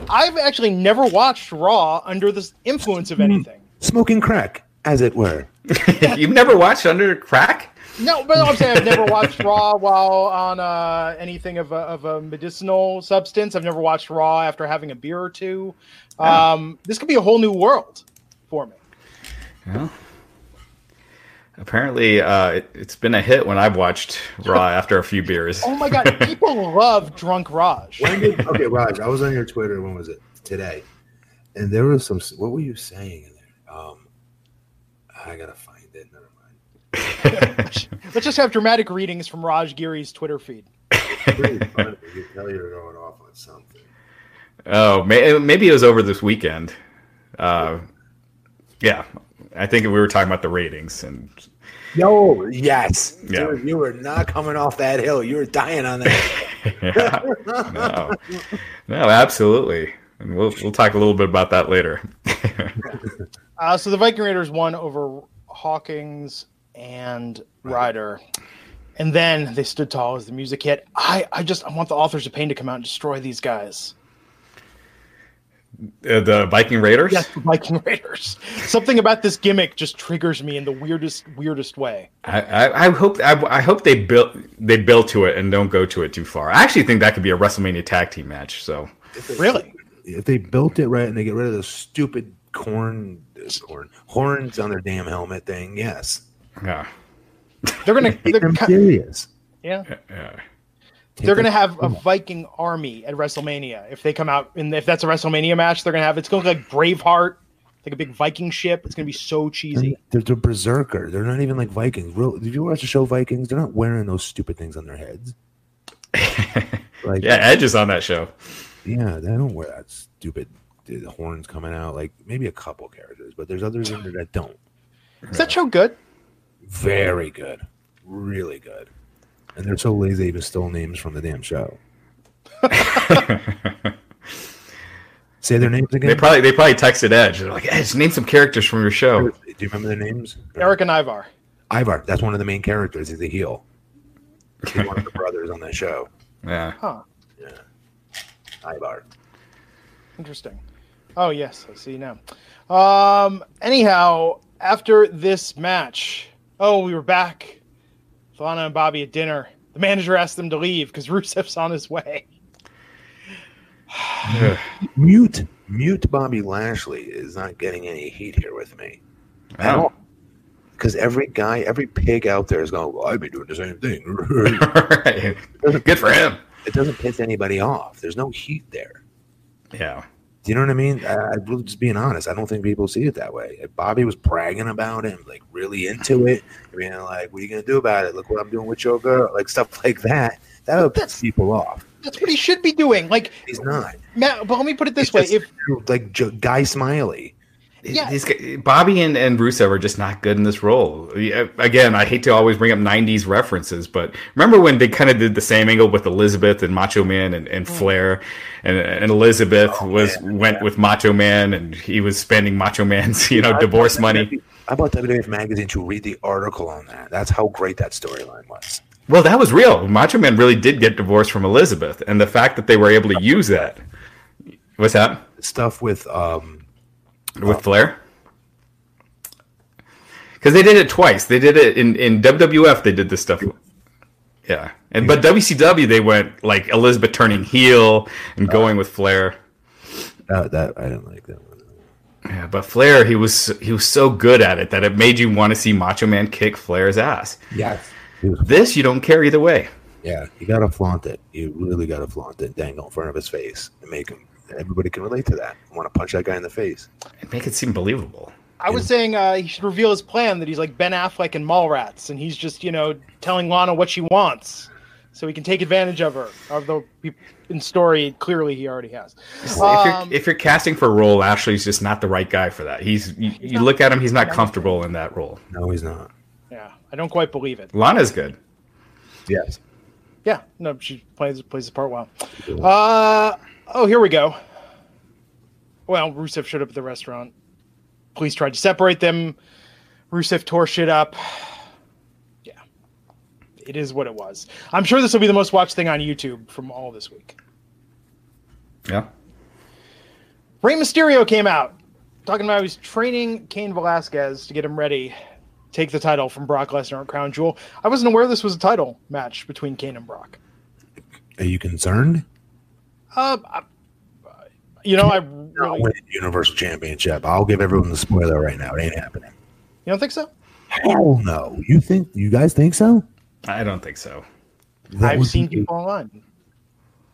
I've actually never watched Raw under the influence of anything. Smoking crack, as it were. <laughs> You've never watched Under Crack? No, but I'm saying I've never watched Raw while on uh, anything of a, of a medicinal substance. I've never watched Raw after having a beer or two. Um, this could be a whole new world for me. Well, apparently, uh, it, it's been a hit when I've watched Raw <laughs> after a few beers. Oh my god, people <laughs> love Drunk Raj. When did, okay, Raj, I was on your Twitter. When was it? Today. And there was some. What were you saying in there? Um, I gotta find it. Never mind. <laughs> Let's just have dramatic readings from Raj Giri's Twitter feed. Pretty funny. You could tell you're going off on something. Oh, may, maybe it was over this weekend. Uh, yeah, I think we were talking about the ratings, and Yo, yes. Yeah. Dude, you were not coming off that hill. You were dying on that. <laughs> yeah, no, no, absolutely. And we'll we'll talk a little bit about that later. <laughs> Uh, so the Viking Raiders won over Hawkins and Ryder. And then they stood tall as the music hit. I, I just I want the authors of pain to come out and destroy these guys. Uh, the Viking Raiders. Yes, the Viking Raiders. Something about this gimmick just triggers me in the weirdest weirdest way. I, I, I hope I, I hope they build they build to it and don't go to it too far. I actually think that could be a WrestleMania tag team match. So Really? if they built it right and they get rid of the stupid corn, corn horns on their damn helmet thing, yes. yeah, They're gonna <laughs> Take they're, them ki- serious. yeah. yeah. They're gonna have a Viking army at WrestleMania if they come out and if that's a WrestleMania match. They're gonna have it's gonna look like Braveheart, like a big Viking ship. It's gonna be so cheesy. They're, they're berserker. They're not even like Vikings. Real, did you watch the show Vikings? They're not wearing those stupid things on their heads. <laughs> Like, yeah, Edge is on that show. yeah, they don't wear that stupid the horns coming out. Like maybe a couple characters, but there's others in there that don't. Is that show good? Very good, really good. And they're so lazy they even stole names from the damn show. <laughs> Say their names again. They probably they probably texted Edge. They're like, Edge, name some characters from your show. Do you remember their names? Erik and Ivar. Ivar. That's one of the main characters. He's a heel. He's one of the <laughs> brothers on that show. Yeah, Huh. Yeah. Ivar. Interesting. Oh yes, I see now. Um. Anyhow, after this match, oh, we were back. Lana and Bobby at dinner. The manager asked them to leave because Rusev's on his way. <sighs> mute, mute. Bobby Lashley is not getting any heat here with me at all. Because every guy, every pig out there is going, well, I've been doing the same thing. <laughs> <laughs> right. Good for him. it doesn't piss anybody off. There's no heat there. Yeah. Do you know what I mean? I, I'm just being honest. I don't think people see it that way. If Bobby was bragging about it, like really into mm-hmm. it, I mean, like, what are you gonna do about it? Look what I'm doing with your girl, like stuff <laughs> like that. That would piss people off. That's what he should be doing. Like, He's not. Matt, but let me put it this He's way: just if like Guy Smiley. Yeah. These guys, Bobby and, and Rusev are just not good in this role. Again, I hate to always bring up 90s references, but remember when they kind of did the same angle with Elizabeth and Macho Man and, and Flair? And, and Elizabeth was went with Macho Man and he was spending Macho Man's, <laughs> you know, divorce money. I bought WWF magazine to read the article on that. That's how great that storyline was. Well, that was real. Macho Man really did get divorced from Elizabeth. And the fact that they were able to use that. What's that? Stuff with um, with Flair? Because they did it twice. They did it in, in WWF. They did this stuff. Yeah, and but WCW they went like Elizabeth turning heel and going with Flair. that, that I didn't like that one. Yeah, but Flair he was he was so good at it that it made you want to see Macho Man kick Flair's ass. Yes. This you don't care either way. yeah, you gotta flaunt it. You really gotta flaunt it. Dangle in front of his face and make him. Everybody can relate to that. I Want to punch that guy in the face? And make it seem believable. I was saying uh, he should reveal his plan that he's like Ben Affleck in Mallrats, and he's just you know telling Lana what she wants, so he can take advantage of her. Of the in story, clearly he already has. if Um, you're if you're casting for a role, Ashley's just not the right guy for that. He's you, you look at him, he's not comfortable in that role. No, he's not. yeah, I don't quite believe it. Lana's good. Yes. Yeah, no, she plays plays the part well. Uh, oh, here we go. Well, Rusev showed up at the restaurant. Police tried to separate them. Rusev tore shit up. Yeah, it is what it was. I'm sure this will be the most watched thing on YouTube from all this week. Yeah. Rey Mysterio came out talking about he's training Cain Velasquez to get him ready, take the title from Brock Lesnar at Crown Jewel. I wasn't aware this was a title match between Cain and Brock. Are you concerned? Uh, I- you know, I Not really, win the Universal Championship. I'll give everyone the spoiler right now. It ain't happening. you don't think so? Hell no. You think? You guys think so? I don't think so. That I've seen be- people online.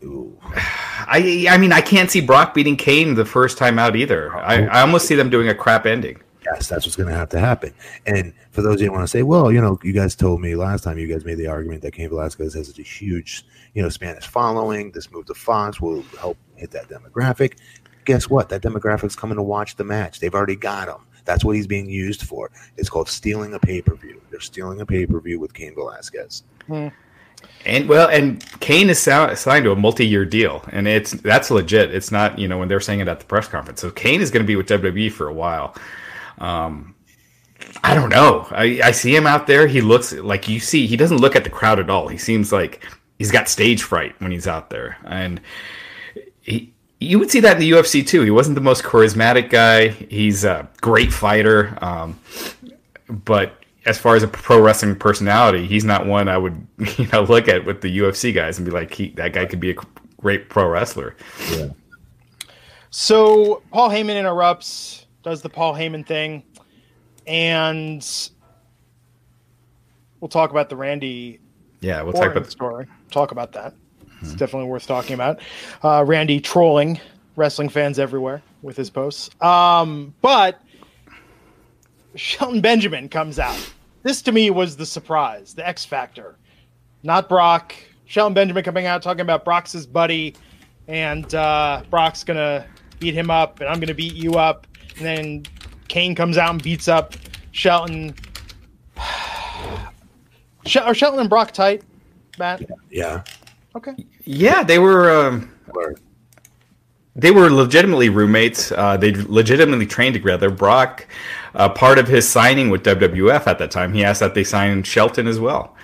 Ooh. <sighs> I I mean I can't see Brock beating Cain the first time out either. I, I almost see them doing a crap ending. Yes, that's what's going to have to happen. And for those of you who want to say, well, you know, you guys told me last time, you guys made the argument that Cain Velasquez has such a huge, you know, Spanish following. This move to Fox will help hit that demographic. Guess what? That demographic's coming to watch the match. They've already got him. That's what he's being used for. It's called stealing a pay per view. They're stealing a pay per view with Cain Velasquez. And well, and Cain is sou- signed to a multi-year deal, and it's that's legit. It's not you know when they're saying it at the press conference. So Cain is going to be with WWE for a while. Um, I don't know. I, I see him out there. He looks like you see. He doesn't look at the crowd at all. He seems like he's got stage fright when he's out there, and he. You would see that in the UFC too. He wasn't the most charismatic guy. He's a great fighter, um, but as far as a pro wrestling personality, he's not one I would <laughs> you know look at with the UFC guys and be like, he, that guy could be a great pro wrestler. Yeah. So Paul Heyman interrupts, does the Paul Heyman thing, and we'll talk about the Randy Yeah, we'll talk about the story. Talk about that. It's definitely worth talking about. Uh, Randy trolling wrestling fans everywhere with his posts. Um, but Shelton Benjamin comes out. This to me was the surprise, the X factor. Not Brock. Shelton Benjamin coming out talking about Brock's his buddy, and uh, Brock's gonna beat him up, and I'm gonna beat you up. And then Cain comes out and beats up Shelton. <sighs> Shel- Are Shelton and Brock tight, Matt? Yeah. Okay. yeah, they were um, they were legitimately roommates. Uh, they legitimately trained together. Brock, uh, part of his signing with WWF at that time, he asked that they sign Shelton as well.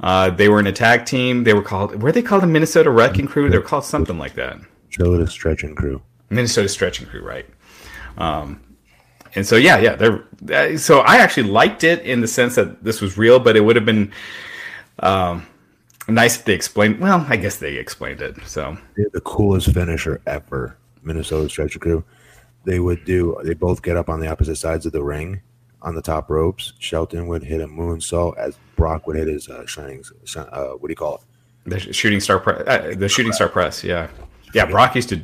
Uh, they were in a tag team. They were called were they called the Minnesota Wrecking Crew? They were called something like that. Minnesota stretching crew. Minnesota Stretching Crew, right? Um, and so yeah, yeah, they're uh, so I actually liked it in the sense that this was real, but it would have been um, nice if they explained. Well, I guess they explained it. So the coolest finisher ever, Minnesota Stretcher Crew. They would do. They both get up on the opposite sides of the ring on the top ropes. Shelton would hit a moonsault as Brock would hit his uh, shining. Uh, what do you call it? the shooting star press, uh, the shooting star press, yeah, yeah. Brock used to,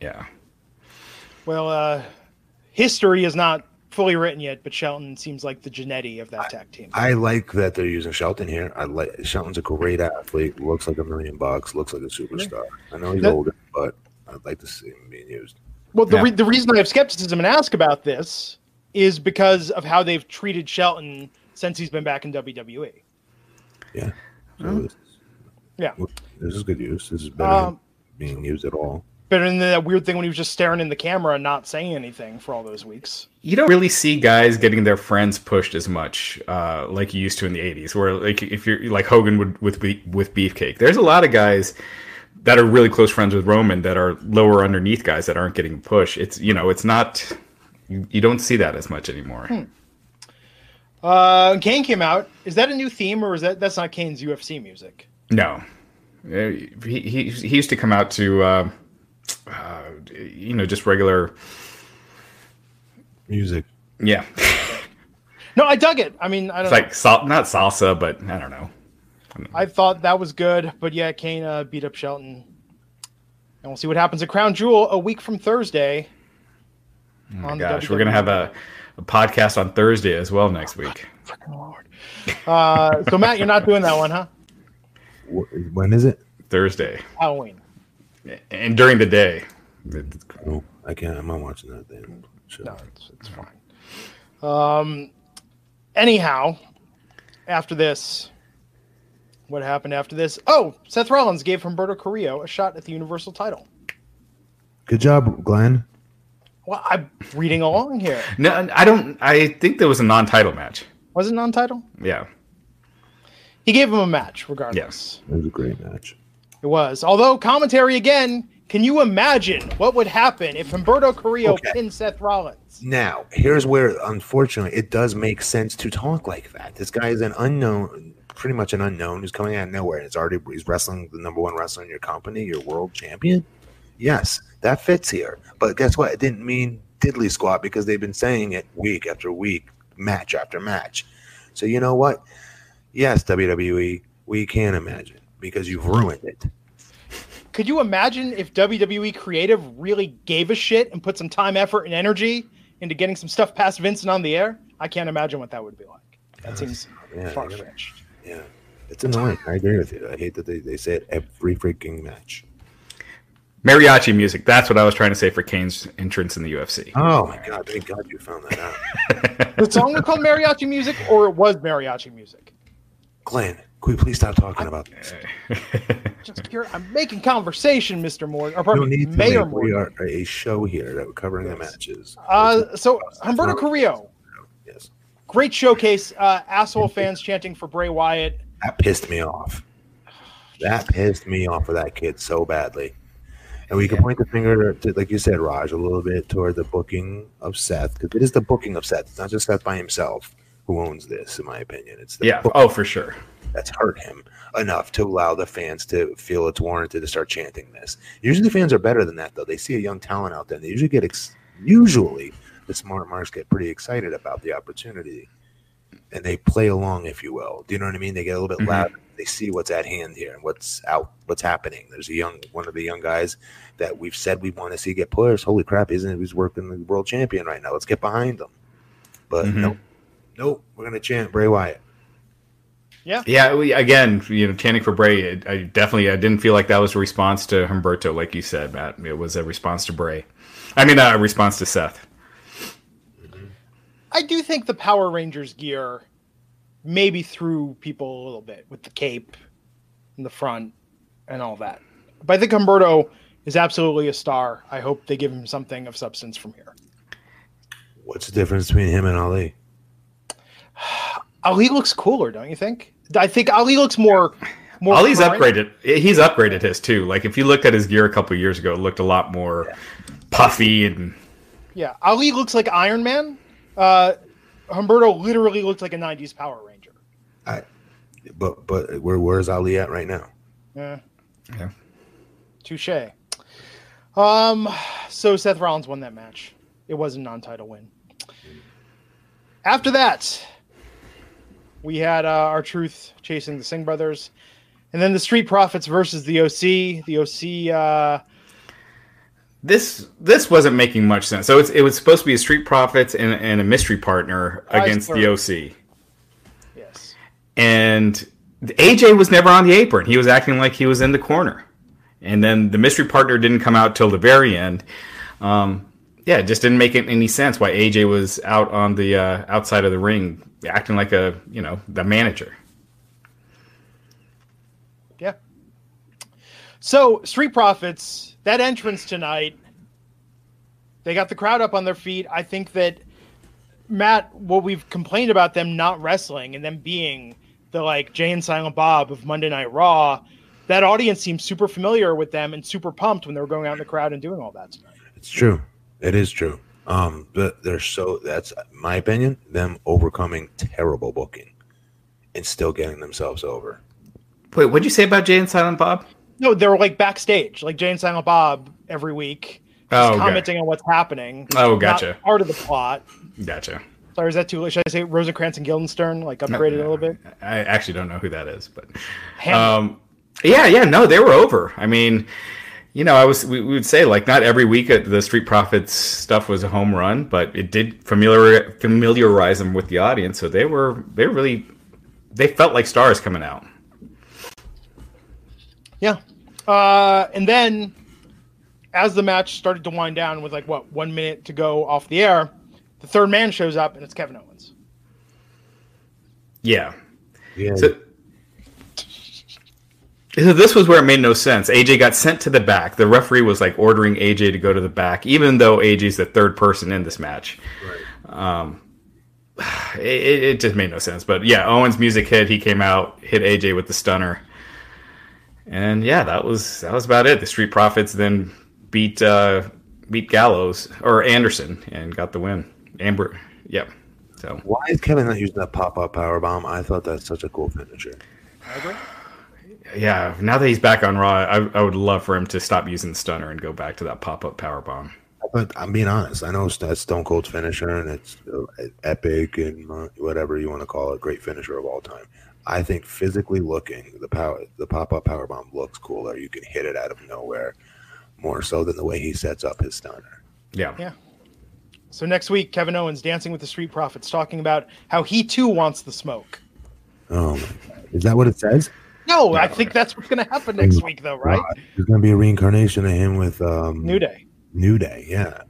yeah. Well, uh, history is not fully written yet, but Shelton seems like the Jannetty of that tag team. I like that they're using Shelton here. I like Shelton's a great athlete. Looks like a million bucks. Looks like a superstar. I know he's That- older, but I'd like to see him being used. Well, the, Yeah. re- the reason I have skepticism and ask about this is because of how they've treated Shelton since he's been back in WWE. Yeah. So Mm-hmm. this, Yeah. this is good use. This is better Um, than being used at all. Better than that weird thing when he was just staring in the camera and not saying anything for all those weeks. You don't really see guys getting their friends pushed as much, uh, like you used to in the '80s, where like if you're like Hogan would with with Beefcake. There's a lot of guys that are really close friends with Roman that are lower underneath guys that aren't getting pushed. It's you know, it's not. You, you don't see that as much anymore. Uh, Cain came out. Is that a new theme or is that that's not Cain's UFC music? No, Uh, he, he he used to come out to, uh, uh, you know, just regular. Music. Yeah, <laughs> No, I dug it. I mean, I don't know. it's know. like sal- not salsa, but I don't know. I thought that was good, but yeah, Cain uh, beat up Shelton. And we'll see what happens at Crown Jewel a week from Thursday. Oh my on gosh, we're gonna have a, a podcast on Thursday as well next week. <laughs> Freaking Lord. Uh, so Matt, you're not doing that one, huh? When is it? Thursday, Halloween. And during the day. No, I can't. I'm not watching that then. Sure. No, it's, it's fine. Um, anyhow, after this, what happened after this? Oh, Seth Rollins gave Humberto Carrillo a shot at the Universal title. Good job, Glenn. Well, I'm reading along here. No, I don't. I think there was a non-title match. Was it non-title? Yeah, He gave him a match, regardless. Yes, It was a great match. It was. Although commentary again, can you imagine what would happen if Humberto Carrillo Okay. pinned Seth Rollins? Now, here's where, unfortunately, it does make sense to talk like that. This guy is an unknown, pretty much an unknown who's coming out of nowhere. And it's already he's wrestling the number one wrestler in your company, your world champion. Yes, that fits here. But guess what? It didn't mean diddly squat because they've been saying it week after week, match after match. So you know what? Yes, WWE, we can imagine because you've ruined it. Could you imagine if WWE Creative really gave a shit and put some time, effort, and energy into getting some stuff past Vincent on the air? I can't imagine what that would be like. That seems Yeah, far fetched. Yeah, it's annoying. I agree with you. I hate that they, they say it every freaking match. mariachi music. That's what I was trying to say for Cain's entrance in the UFC. Oh my god! Thank God you found that out, <laughs> The song was called mariachi music, or it was mariachi music. Glenn. Can we please stop talking about this? <laughs> Just here, I'm making conversation, Mr. Morgan, or pardon me, need. Mayor make- we are a show here that we're covering the matches. Uh, so Humberto Carrillo, yes, great showcase. Uh, asshole fans chanting for Bray Wyatt. that pissed me off. That pissed me off for that kid so badly. And we can point the finger, to, like you said, Raj, a little bit toward the booking of Seth because it is the booking of Seth. It's not just Seth by himself who owns this, in my opinion. It's the yeah. Oh, for sure. That's hurt him enough to allow the fans to feel it's warranted to start chanting this. Usually, fans are better than that, though. They see a young talent out there, and they usually get ex- usually the smart marks get pretty excited about the opportunity, and they play along, if you will. Do you know what I mean? They get a little bit Mhm. louder. They see what's at hand here and what's out, what's happening. There's a young one of the young guys that we've said we want to see get pushed. Holy crap! Isn't? He's working the world champion right now. Let's get behind him. But Mhm. nope, nope. We're gonna chant Bray Wyatt. Yeah, we, again, you know, chanting for Bray. it- I definitely, I didn't feel like that was a response to Humberto, like you said, Matt. It was a response to Bray. I mean, a response to Seth. Mm-hmm. I do think the Power Rangers gear maybe threw people a little bit with the cape in the front and all that. But I think Humberto is absolutely a star. I hope they give him something of substance from here. What's the difference between him and Ali? <sighs> <sighs> Ali looks cooler, don't you think? I think Ali looks more more. Ali's current. upgraded. He's upgraded his too. Like if you looked at his gear a couple years ago, it looked a lot more puffy and Yeah, Ali looks like Iron Man. Uh, Humberto literally looked like a '90s Power Ranger. I, but but where where's Ali at right now? Yeah, yeah. touche. Um, so Seth Rollins won that match. It was a non-title win. After that, we had uh, R-Truth chasing the Singh brothers, and then the Street Profits versus the OC. The OC. Uh, this this wasn't making much sense. So it's, it was supposed to be a Street Profits and, and a mystery partner against the OC, yes. and AJ was never on the apron. He was acting like he was in the corner, and then the mystery partner didn't come out till the very end. Um, yeah, it just didn't make any sense why AJ was out on the uh, outside of the ring acting like a you know the manager. Yeah. So, Street Profits, that entrance tonight, they got the crowd up on their feet. I think that Matt, what we've complained about them not wrestling and them being the like Jay and Silent Bob of Monday Night Raw, that audience seemed super familiar with them and super pumped when they were going out in the crowd and doing all that tonight. It's true. It is true. Um, but they're so that's my opinion. Them overcoming terrible booking and still getting themselves over. Wait, what'd you say about Jay and Silent Bob? No, they were like backstage, like Jay and Silent Bob every week, just Oh, okay. commenting on what's happening. Oh, Not gotcha. part of the plot. Gotcha. Sorry, is that too? late? Should I say Rosencrantz and Guildenstern, like upgraded a little bit? I actually don't know who that is, but um, yeah, yeah, no, they were over. I mean, you know, I was we, we would say like not every week at the Street Profits stuff was a home run, but it did familiar familiarize them with the audience, so they were they were really they felt like stars coming out. Yeah. Uh, and then as the match started to wind down with like what one minute to go off the air, the third man shows up and it's Kevin Owens. Yeah. Yeah. So, so this was where it made no sense. AJ got sent to the back. The referee was like ordering AJ to go to the back, even though AJ's the third person in this match. Um, <sighs> it, it just made no sense. But yeah, Owens' music hit. He came out, hit AJ with the stunner, and yeah, that was that was about it. The Street Profits then beat uh, beat Gallows or Anderson and got the win. Amber, yep. So Why is Kevin not using that pop up power bomb? I thought that's such a cool finisher. I agree. yeah, now that he's back on Raw, I, I would love for him to stop using stunner and go back to that pop up power bomb. But I'm being honest. I know it's- that's Stone Cold's finisher, and it's uh, epic and uh, whatever you want to call it, great finisher of all time. I think physically looking, the power, the pop up power bomb looks cooler. You can hit it out of nowhere, more so than the way he sets up his stunner. Yeah. Yeah. So next week, Kevin Owens dancing with the Street Profits, talking about how he too wants the smoke. Oh, is that what it says? No, I think that's what's going to happen next week, though, right? Uh, there's going to be a reincarnation of him with um, New Day. New Day, yeah,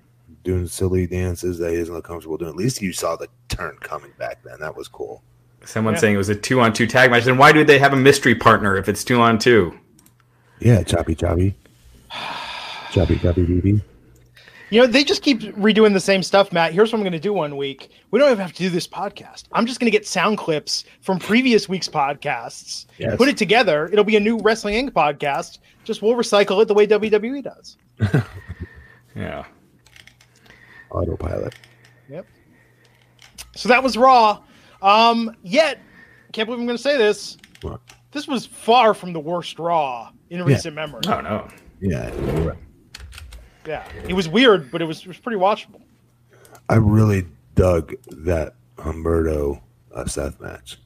doing silly dances that he isn't comfortable doing. At least you saw the turn coming back then. That was cool. Someone Yeah. saying it was a two on two tag match. Then why do they have a mystery partner if it's two on two? Yeah, choppy choppy, <sighs> choppy choppy BB. You know, they just keep redoing the same stuff, Matt. Here's what I'm going to do one week. We don't even have to do this podcast. I'm just going to get sound clips from previous week's podcasts, Yes. put it together. It'll be a new Wrestling Inc. podcast. Just we'll recycle it the way WWE does. <laughs> Yeah. Autopilot. Yep. So that was Raw. Um, yet, can't believe I'm going to say this. What? This was far from the worst Raw in recent memory. Oh no. Yeah, you're right. Yeah, it was weird, but it was it was pretty watchable. I really dug that Humberto uh, Seth match.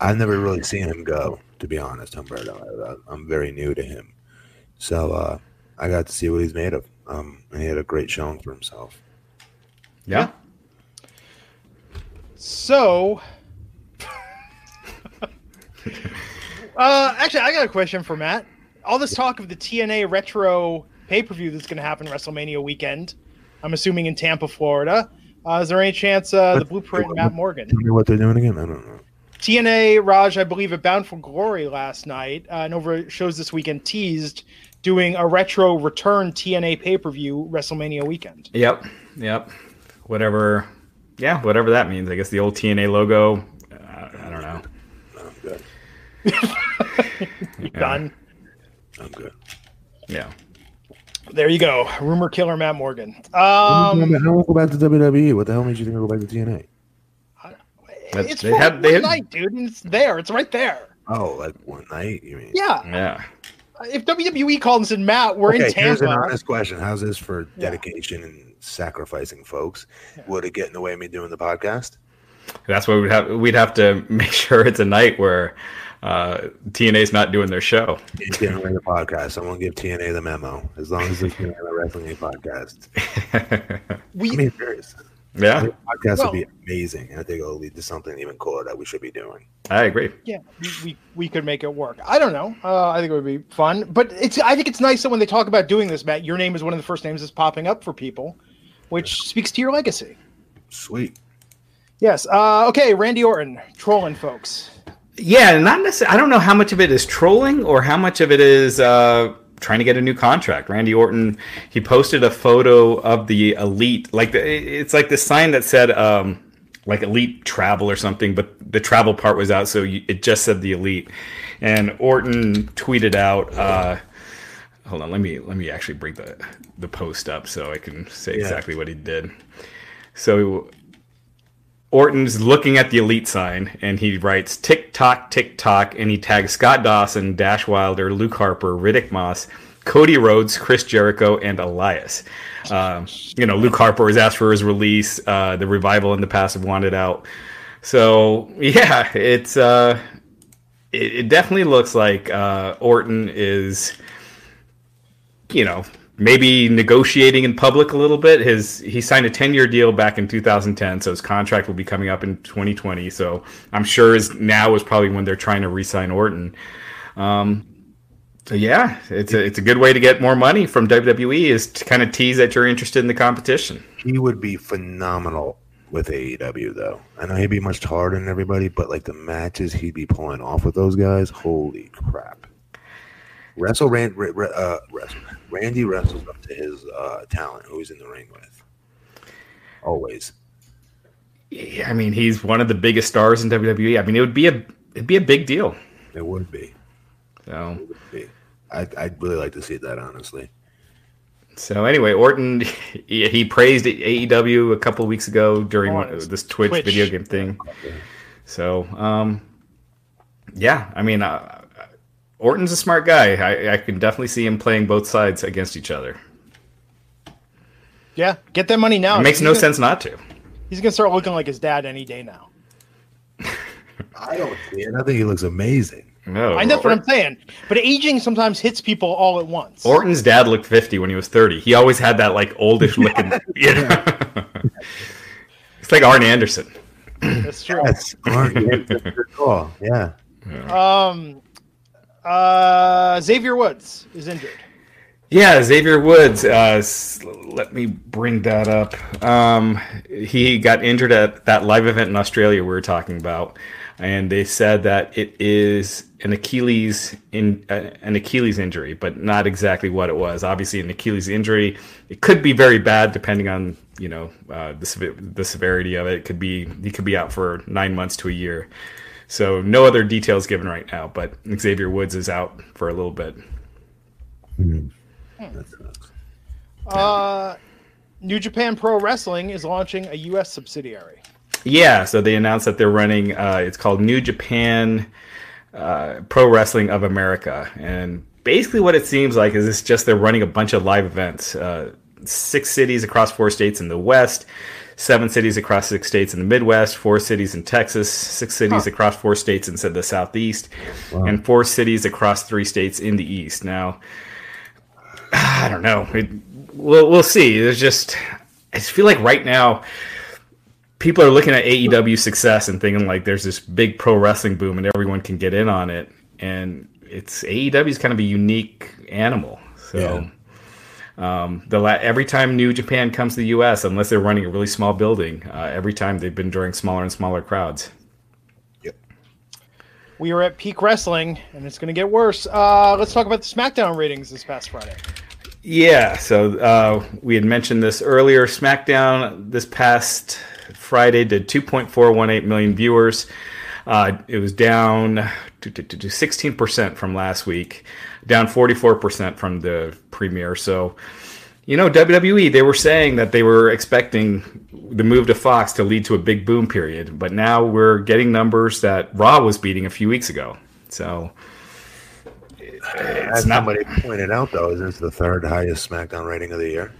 I've never really seen him go, to be honest. Humberto, I, I'm very new to him, so uh, I got to see what he's made of. Um, and he had a great showing for himself. Yeah. So, <laughs> uh, actually, I got a question for Matt. All this talk of the TNA retro pay per view that's going to happen WrestleMania weekend. I'm assuming in Tampa, Florida. Uh, is there any chance uh, the Blueprint and Matt Morgan? Tell me what they're doing again. I don't know. TNA Raj, I believe, at Bound for Glory last night, uh, and over shows this weekend teased doing a retro return TNA pay per view WrestleMania weekend. Yep. Yep. Whatever. Yeah. Whatever that means. I guess the old TNA logo. Uh, I don't know. I'm good. You <laughs> done? I'm good. Yeah. There you go. Rumor killer Matt Morgan. Um, I don't go back to WWE. What the hell made you think I go back to TNA? But it's they for had- one they had- night, dude. And it's there. It's right there. Oh, like one night? You mean? Yeah. Yeah. If WWE called and said, Matt, we're in Okay, here's an honest question. How's this for dedication and sacrificing folks? Would it get in the way of me doing the podcast? That's why we'd have we'd have to <laughs> make sure it's a night where uh, TNA's not doing their show. It's getting away the podcast. Someone give TNA the memo. As long as it's TNA the Wrestling Inc. podcast. <laughs> We, I mean, serious. yeah, The podcast Well- would be amazing. and I think it'll lead to something even cooler that we should be doing. I agree. yeah, we, we, we could make it work. I don't know. Uh, I think it would be fun. But it's I think it's nice that when they talk about doing this, Matt, your name is one of the first names that's popping up for people, which speaks to your legacy. Sweet. Yes. Uh, okay, Randy Orton, trolling folks. Yeah, not necessarily. I don't know how much of it is trolling or how much of it is uh, trying to get a new contract. Randy Orton, he posted a photo of the elite, like the, it's like the sign that said um, like elite travel or something, but the travel part was out, so you, it just said the elite. And Orton tweeted out. Uh, hold on, let me let me actually bring the the post up so I can say Yeah. exactly what he did. So Orton's looking at the elite sign and he writes tick tock, tick tock, and he tags Scott Dawson, Dash Wilder, Luke Harper, Riddick Moss, Cody Rhodes, Chris Jericho, and Elias. Um, you know, Luke Harper was asked for his release. Uh, the revival in the past have wanted out. So <laughs> yeah, it's uh, it, it definitely looks like uh, Orton is, you know, maybe negotiating in public a little bit. His he signed a 10-year deal back in 2010, so his contract will be coming up in 2020. So I'm sure is now is probably when they're trying to re-sign Orton. Um, so yeah, it's a it's a good way to get more money from WWE is to kind of tease that you're interested in the competition. He would be phenomenal with AEW, though. I know he'd be much harder than everybody, but like the matches he'd be pulling off with those guys, holy crap! Wrestle, Rand, Ra- Ra- uh, wrestle. Randy wrestles up to his uh, talent, who he's in the ring with. Always. Yeah, I mean, he's one of the biggest stars in WWE. I mean, it would be a it'd be a big deal. It would be. So It would be. I'd, I'd really like to see that, honestly. So anyway, Orton <laughs> he, he praised AEW a couple of weeks ago during Oh, one, this Twitch, Twitch. video game thing. So um, yeah, I mean, uh, Orton's a smart guy. I, I can definitely see him playing both sides against each other. Yeah, get that money now. It makes He's no gonna- sense not to. He's gonna start looking like his dad any day now. <laughs> I don't see it. I think he looks amazing. No, I know that's what I'm saying. But aging sometimes hits people all at once. Orton's dad looked 50 when he was 30. He always had that like oldish looking. <laughs> yeah. <laughs> it's like Arn Anderson. That's true. That's smart. Yeah, that's a. Yeah. Um, uh, Xavier Woods is injured. Yeah, Xavier Woods. Uh, let me bring that up. Um, he got injured at that live event in Australia we were talking about, and they said that it is an Achilles in uh, an Achilles injury, but not exactly what it was. Obviously, an Achilles injury. It could be very bad depending on you know uh, the the severity of it. It could be he could be out for nine months to a year. So no other details given right now, but Xavier Woods is out for a little bit. That sucks. Uh, New Japan Pro Wrestling is launching a U.S. subsidiary. Yeah, so they announced that they're running. Uh, it's called New Japan uh, Pro Wrestling of America, and basically what it seems like is it's just they're running a bunch of live events. Uh, six cities across four states in the West, seven cities across six states in the Midwest, four cities in Texas, six cities across four states in the Southeast, and four cities across three states in the East. Now, <sighs> I don't know. It, we'll we'll see. There's just I just feel like right now people are looking at AEW success and thinking like there's this big pro wrestling boom and everyone can get in on it. And it's AEW is kind of a unique animal. So um, the la- every time New Japan comes to the U.S., unless they're running a really small building, uh, every time they've been drawing smaller and smaller crowds. Yep. We are at peak wrestling, and it's going to get worse. Uh, let's talk about the SmackDown ratings this past Friday. Yeah, so uh, we had mentioned this earlier. SmackDown this past Friday did 2.418 million viewers. Uh, it was down to 16% from last week, down 44% from the premiere. So, you know, WWE, they were saying that they were expecting the move to Fox to lead to a big boom period, but now we're getting numbers that Raw was beating a few weeks ago. So, as not, somebody pointed out, though, is this the third highest SmackDown rating of the year?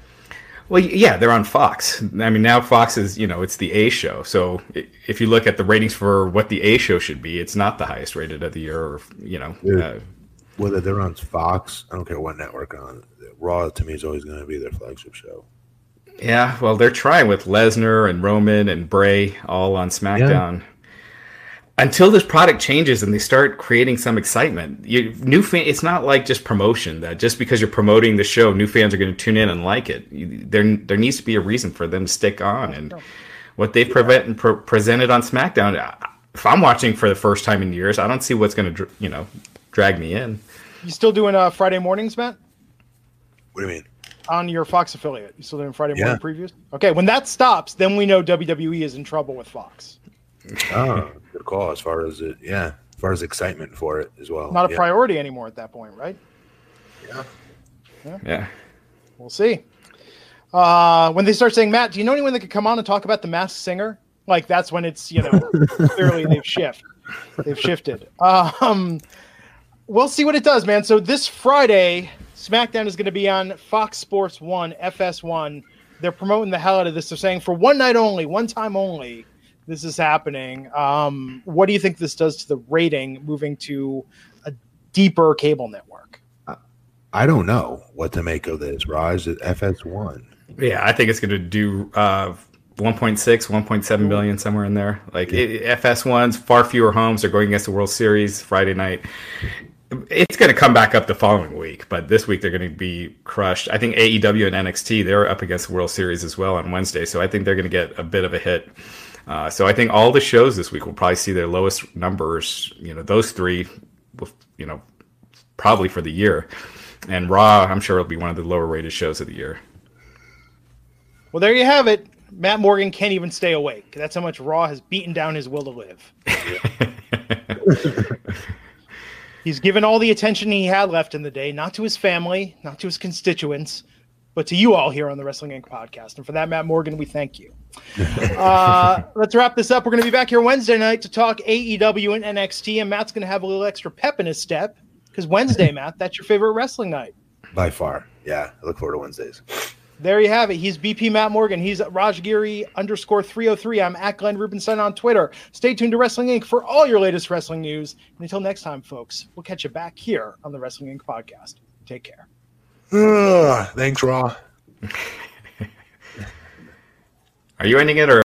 Well, yeah, they're on Fox. I mean, now Fox is, you know, it's the A show. So if you look at the ratings for what the A show should be, it's not the highest rated of the year, or you know. uh, whether they're on Fox, I don't care what network on. Raw to me is always going to be their flagship show. Yeah, well, they're trying with Lesnar and Roman and Bray all on SmackDown. Yeah until this product changes and they start creating some excitement you, new fan it's not like just promotion that just because you're promoting the show new fans are going to tune in and like it you, there there needs to be a reason for them to stick on and what they've prevent, pre- presented on smackdown if i'm watching for the first time in years i don't see what's going to you know drag me in you still doing uh, friday mornings matt what do you mean on your fox affiliate you still doing friday morning yeah. previews okay when that stops then we know wwe is in trouble with fox oh, good call. As far as it, yeah, as far as excitement for it as well. Not a yeah. priority anymore at that point, right? Yeah. Yeah. yeah. We'll see. Uh, when they start saying, Matt, do you know anyone that could come on and talk about the Masked Singer? Like that's when it's you know <laughs> clearly they've shifted. They've shifted. Um, we'll see what it does, man. So this Friday, SmackDown is going to be on Fox Sports One, FS1. They're promoting the hell out of this. They're saying for one night only, one time only this is happening. Um, what do you think this does to the rating moving to a deeper cable network? I don't know what to make of this. Rise at FS1. Yeah, I think it's going to do uh, 1.6, 1.7 million somewhere in there. Like yeah. FS1's far fewer homes. They're going against the World Series Friday night. It's going to come back up the following week, but this week they're going to be crushed. I think AEW and NXT they're up against the World Series as well on Wednesday, so I think they're going to get a bit of a hit. Uh, so I think all the shows this week will probably see their lowest numbers. You know, those three, you know, probably for the year. And Raw, I'm sure, it'll be one of the lower rated shows of the year. Well, there you have it. Matt Morgan can't even stay awake. That's how much Raw has beaten down his will to live. <laughs> He's given all the attention he had left in the day, not to his family, not to his constituents, but to you all here on the Wrestling Inc. podcast. And for that, Matt Morgan, we thank you. <laughs> uh, let's wrap this up. We're going to be back here Wednesday night to talk AEW and NXT, and Matt's going to have a little extra pep in his step because Wednesday, <laughs> Matt, that's your favorite wrestling night. By far. Yeah. I look forward to Wednesdays. There you have it. He's BP Matt Morgan. He's Rajgiri underscore 303. I'm at Glenn Rubenstein on Twitter. Stay tuned to Wrestling Inc. for all your latest wrestling news. And until next time, folks, we'll catch you back here on the Wrestling Inc. podcast. Take care. Uh, <sighs> thanks, Raw. <laughs> Are you ending it or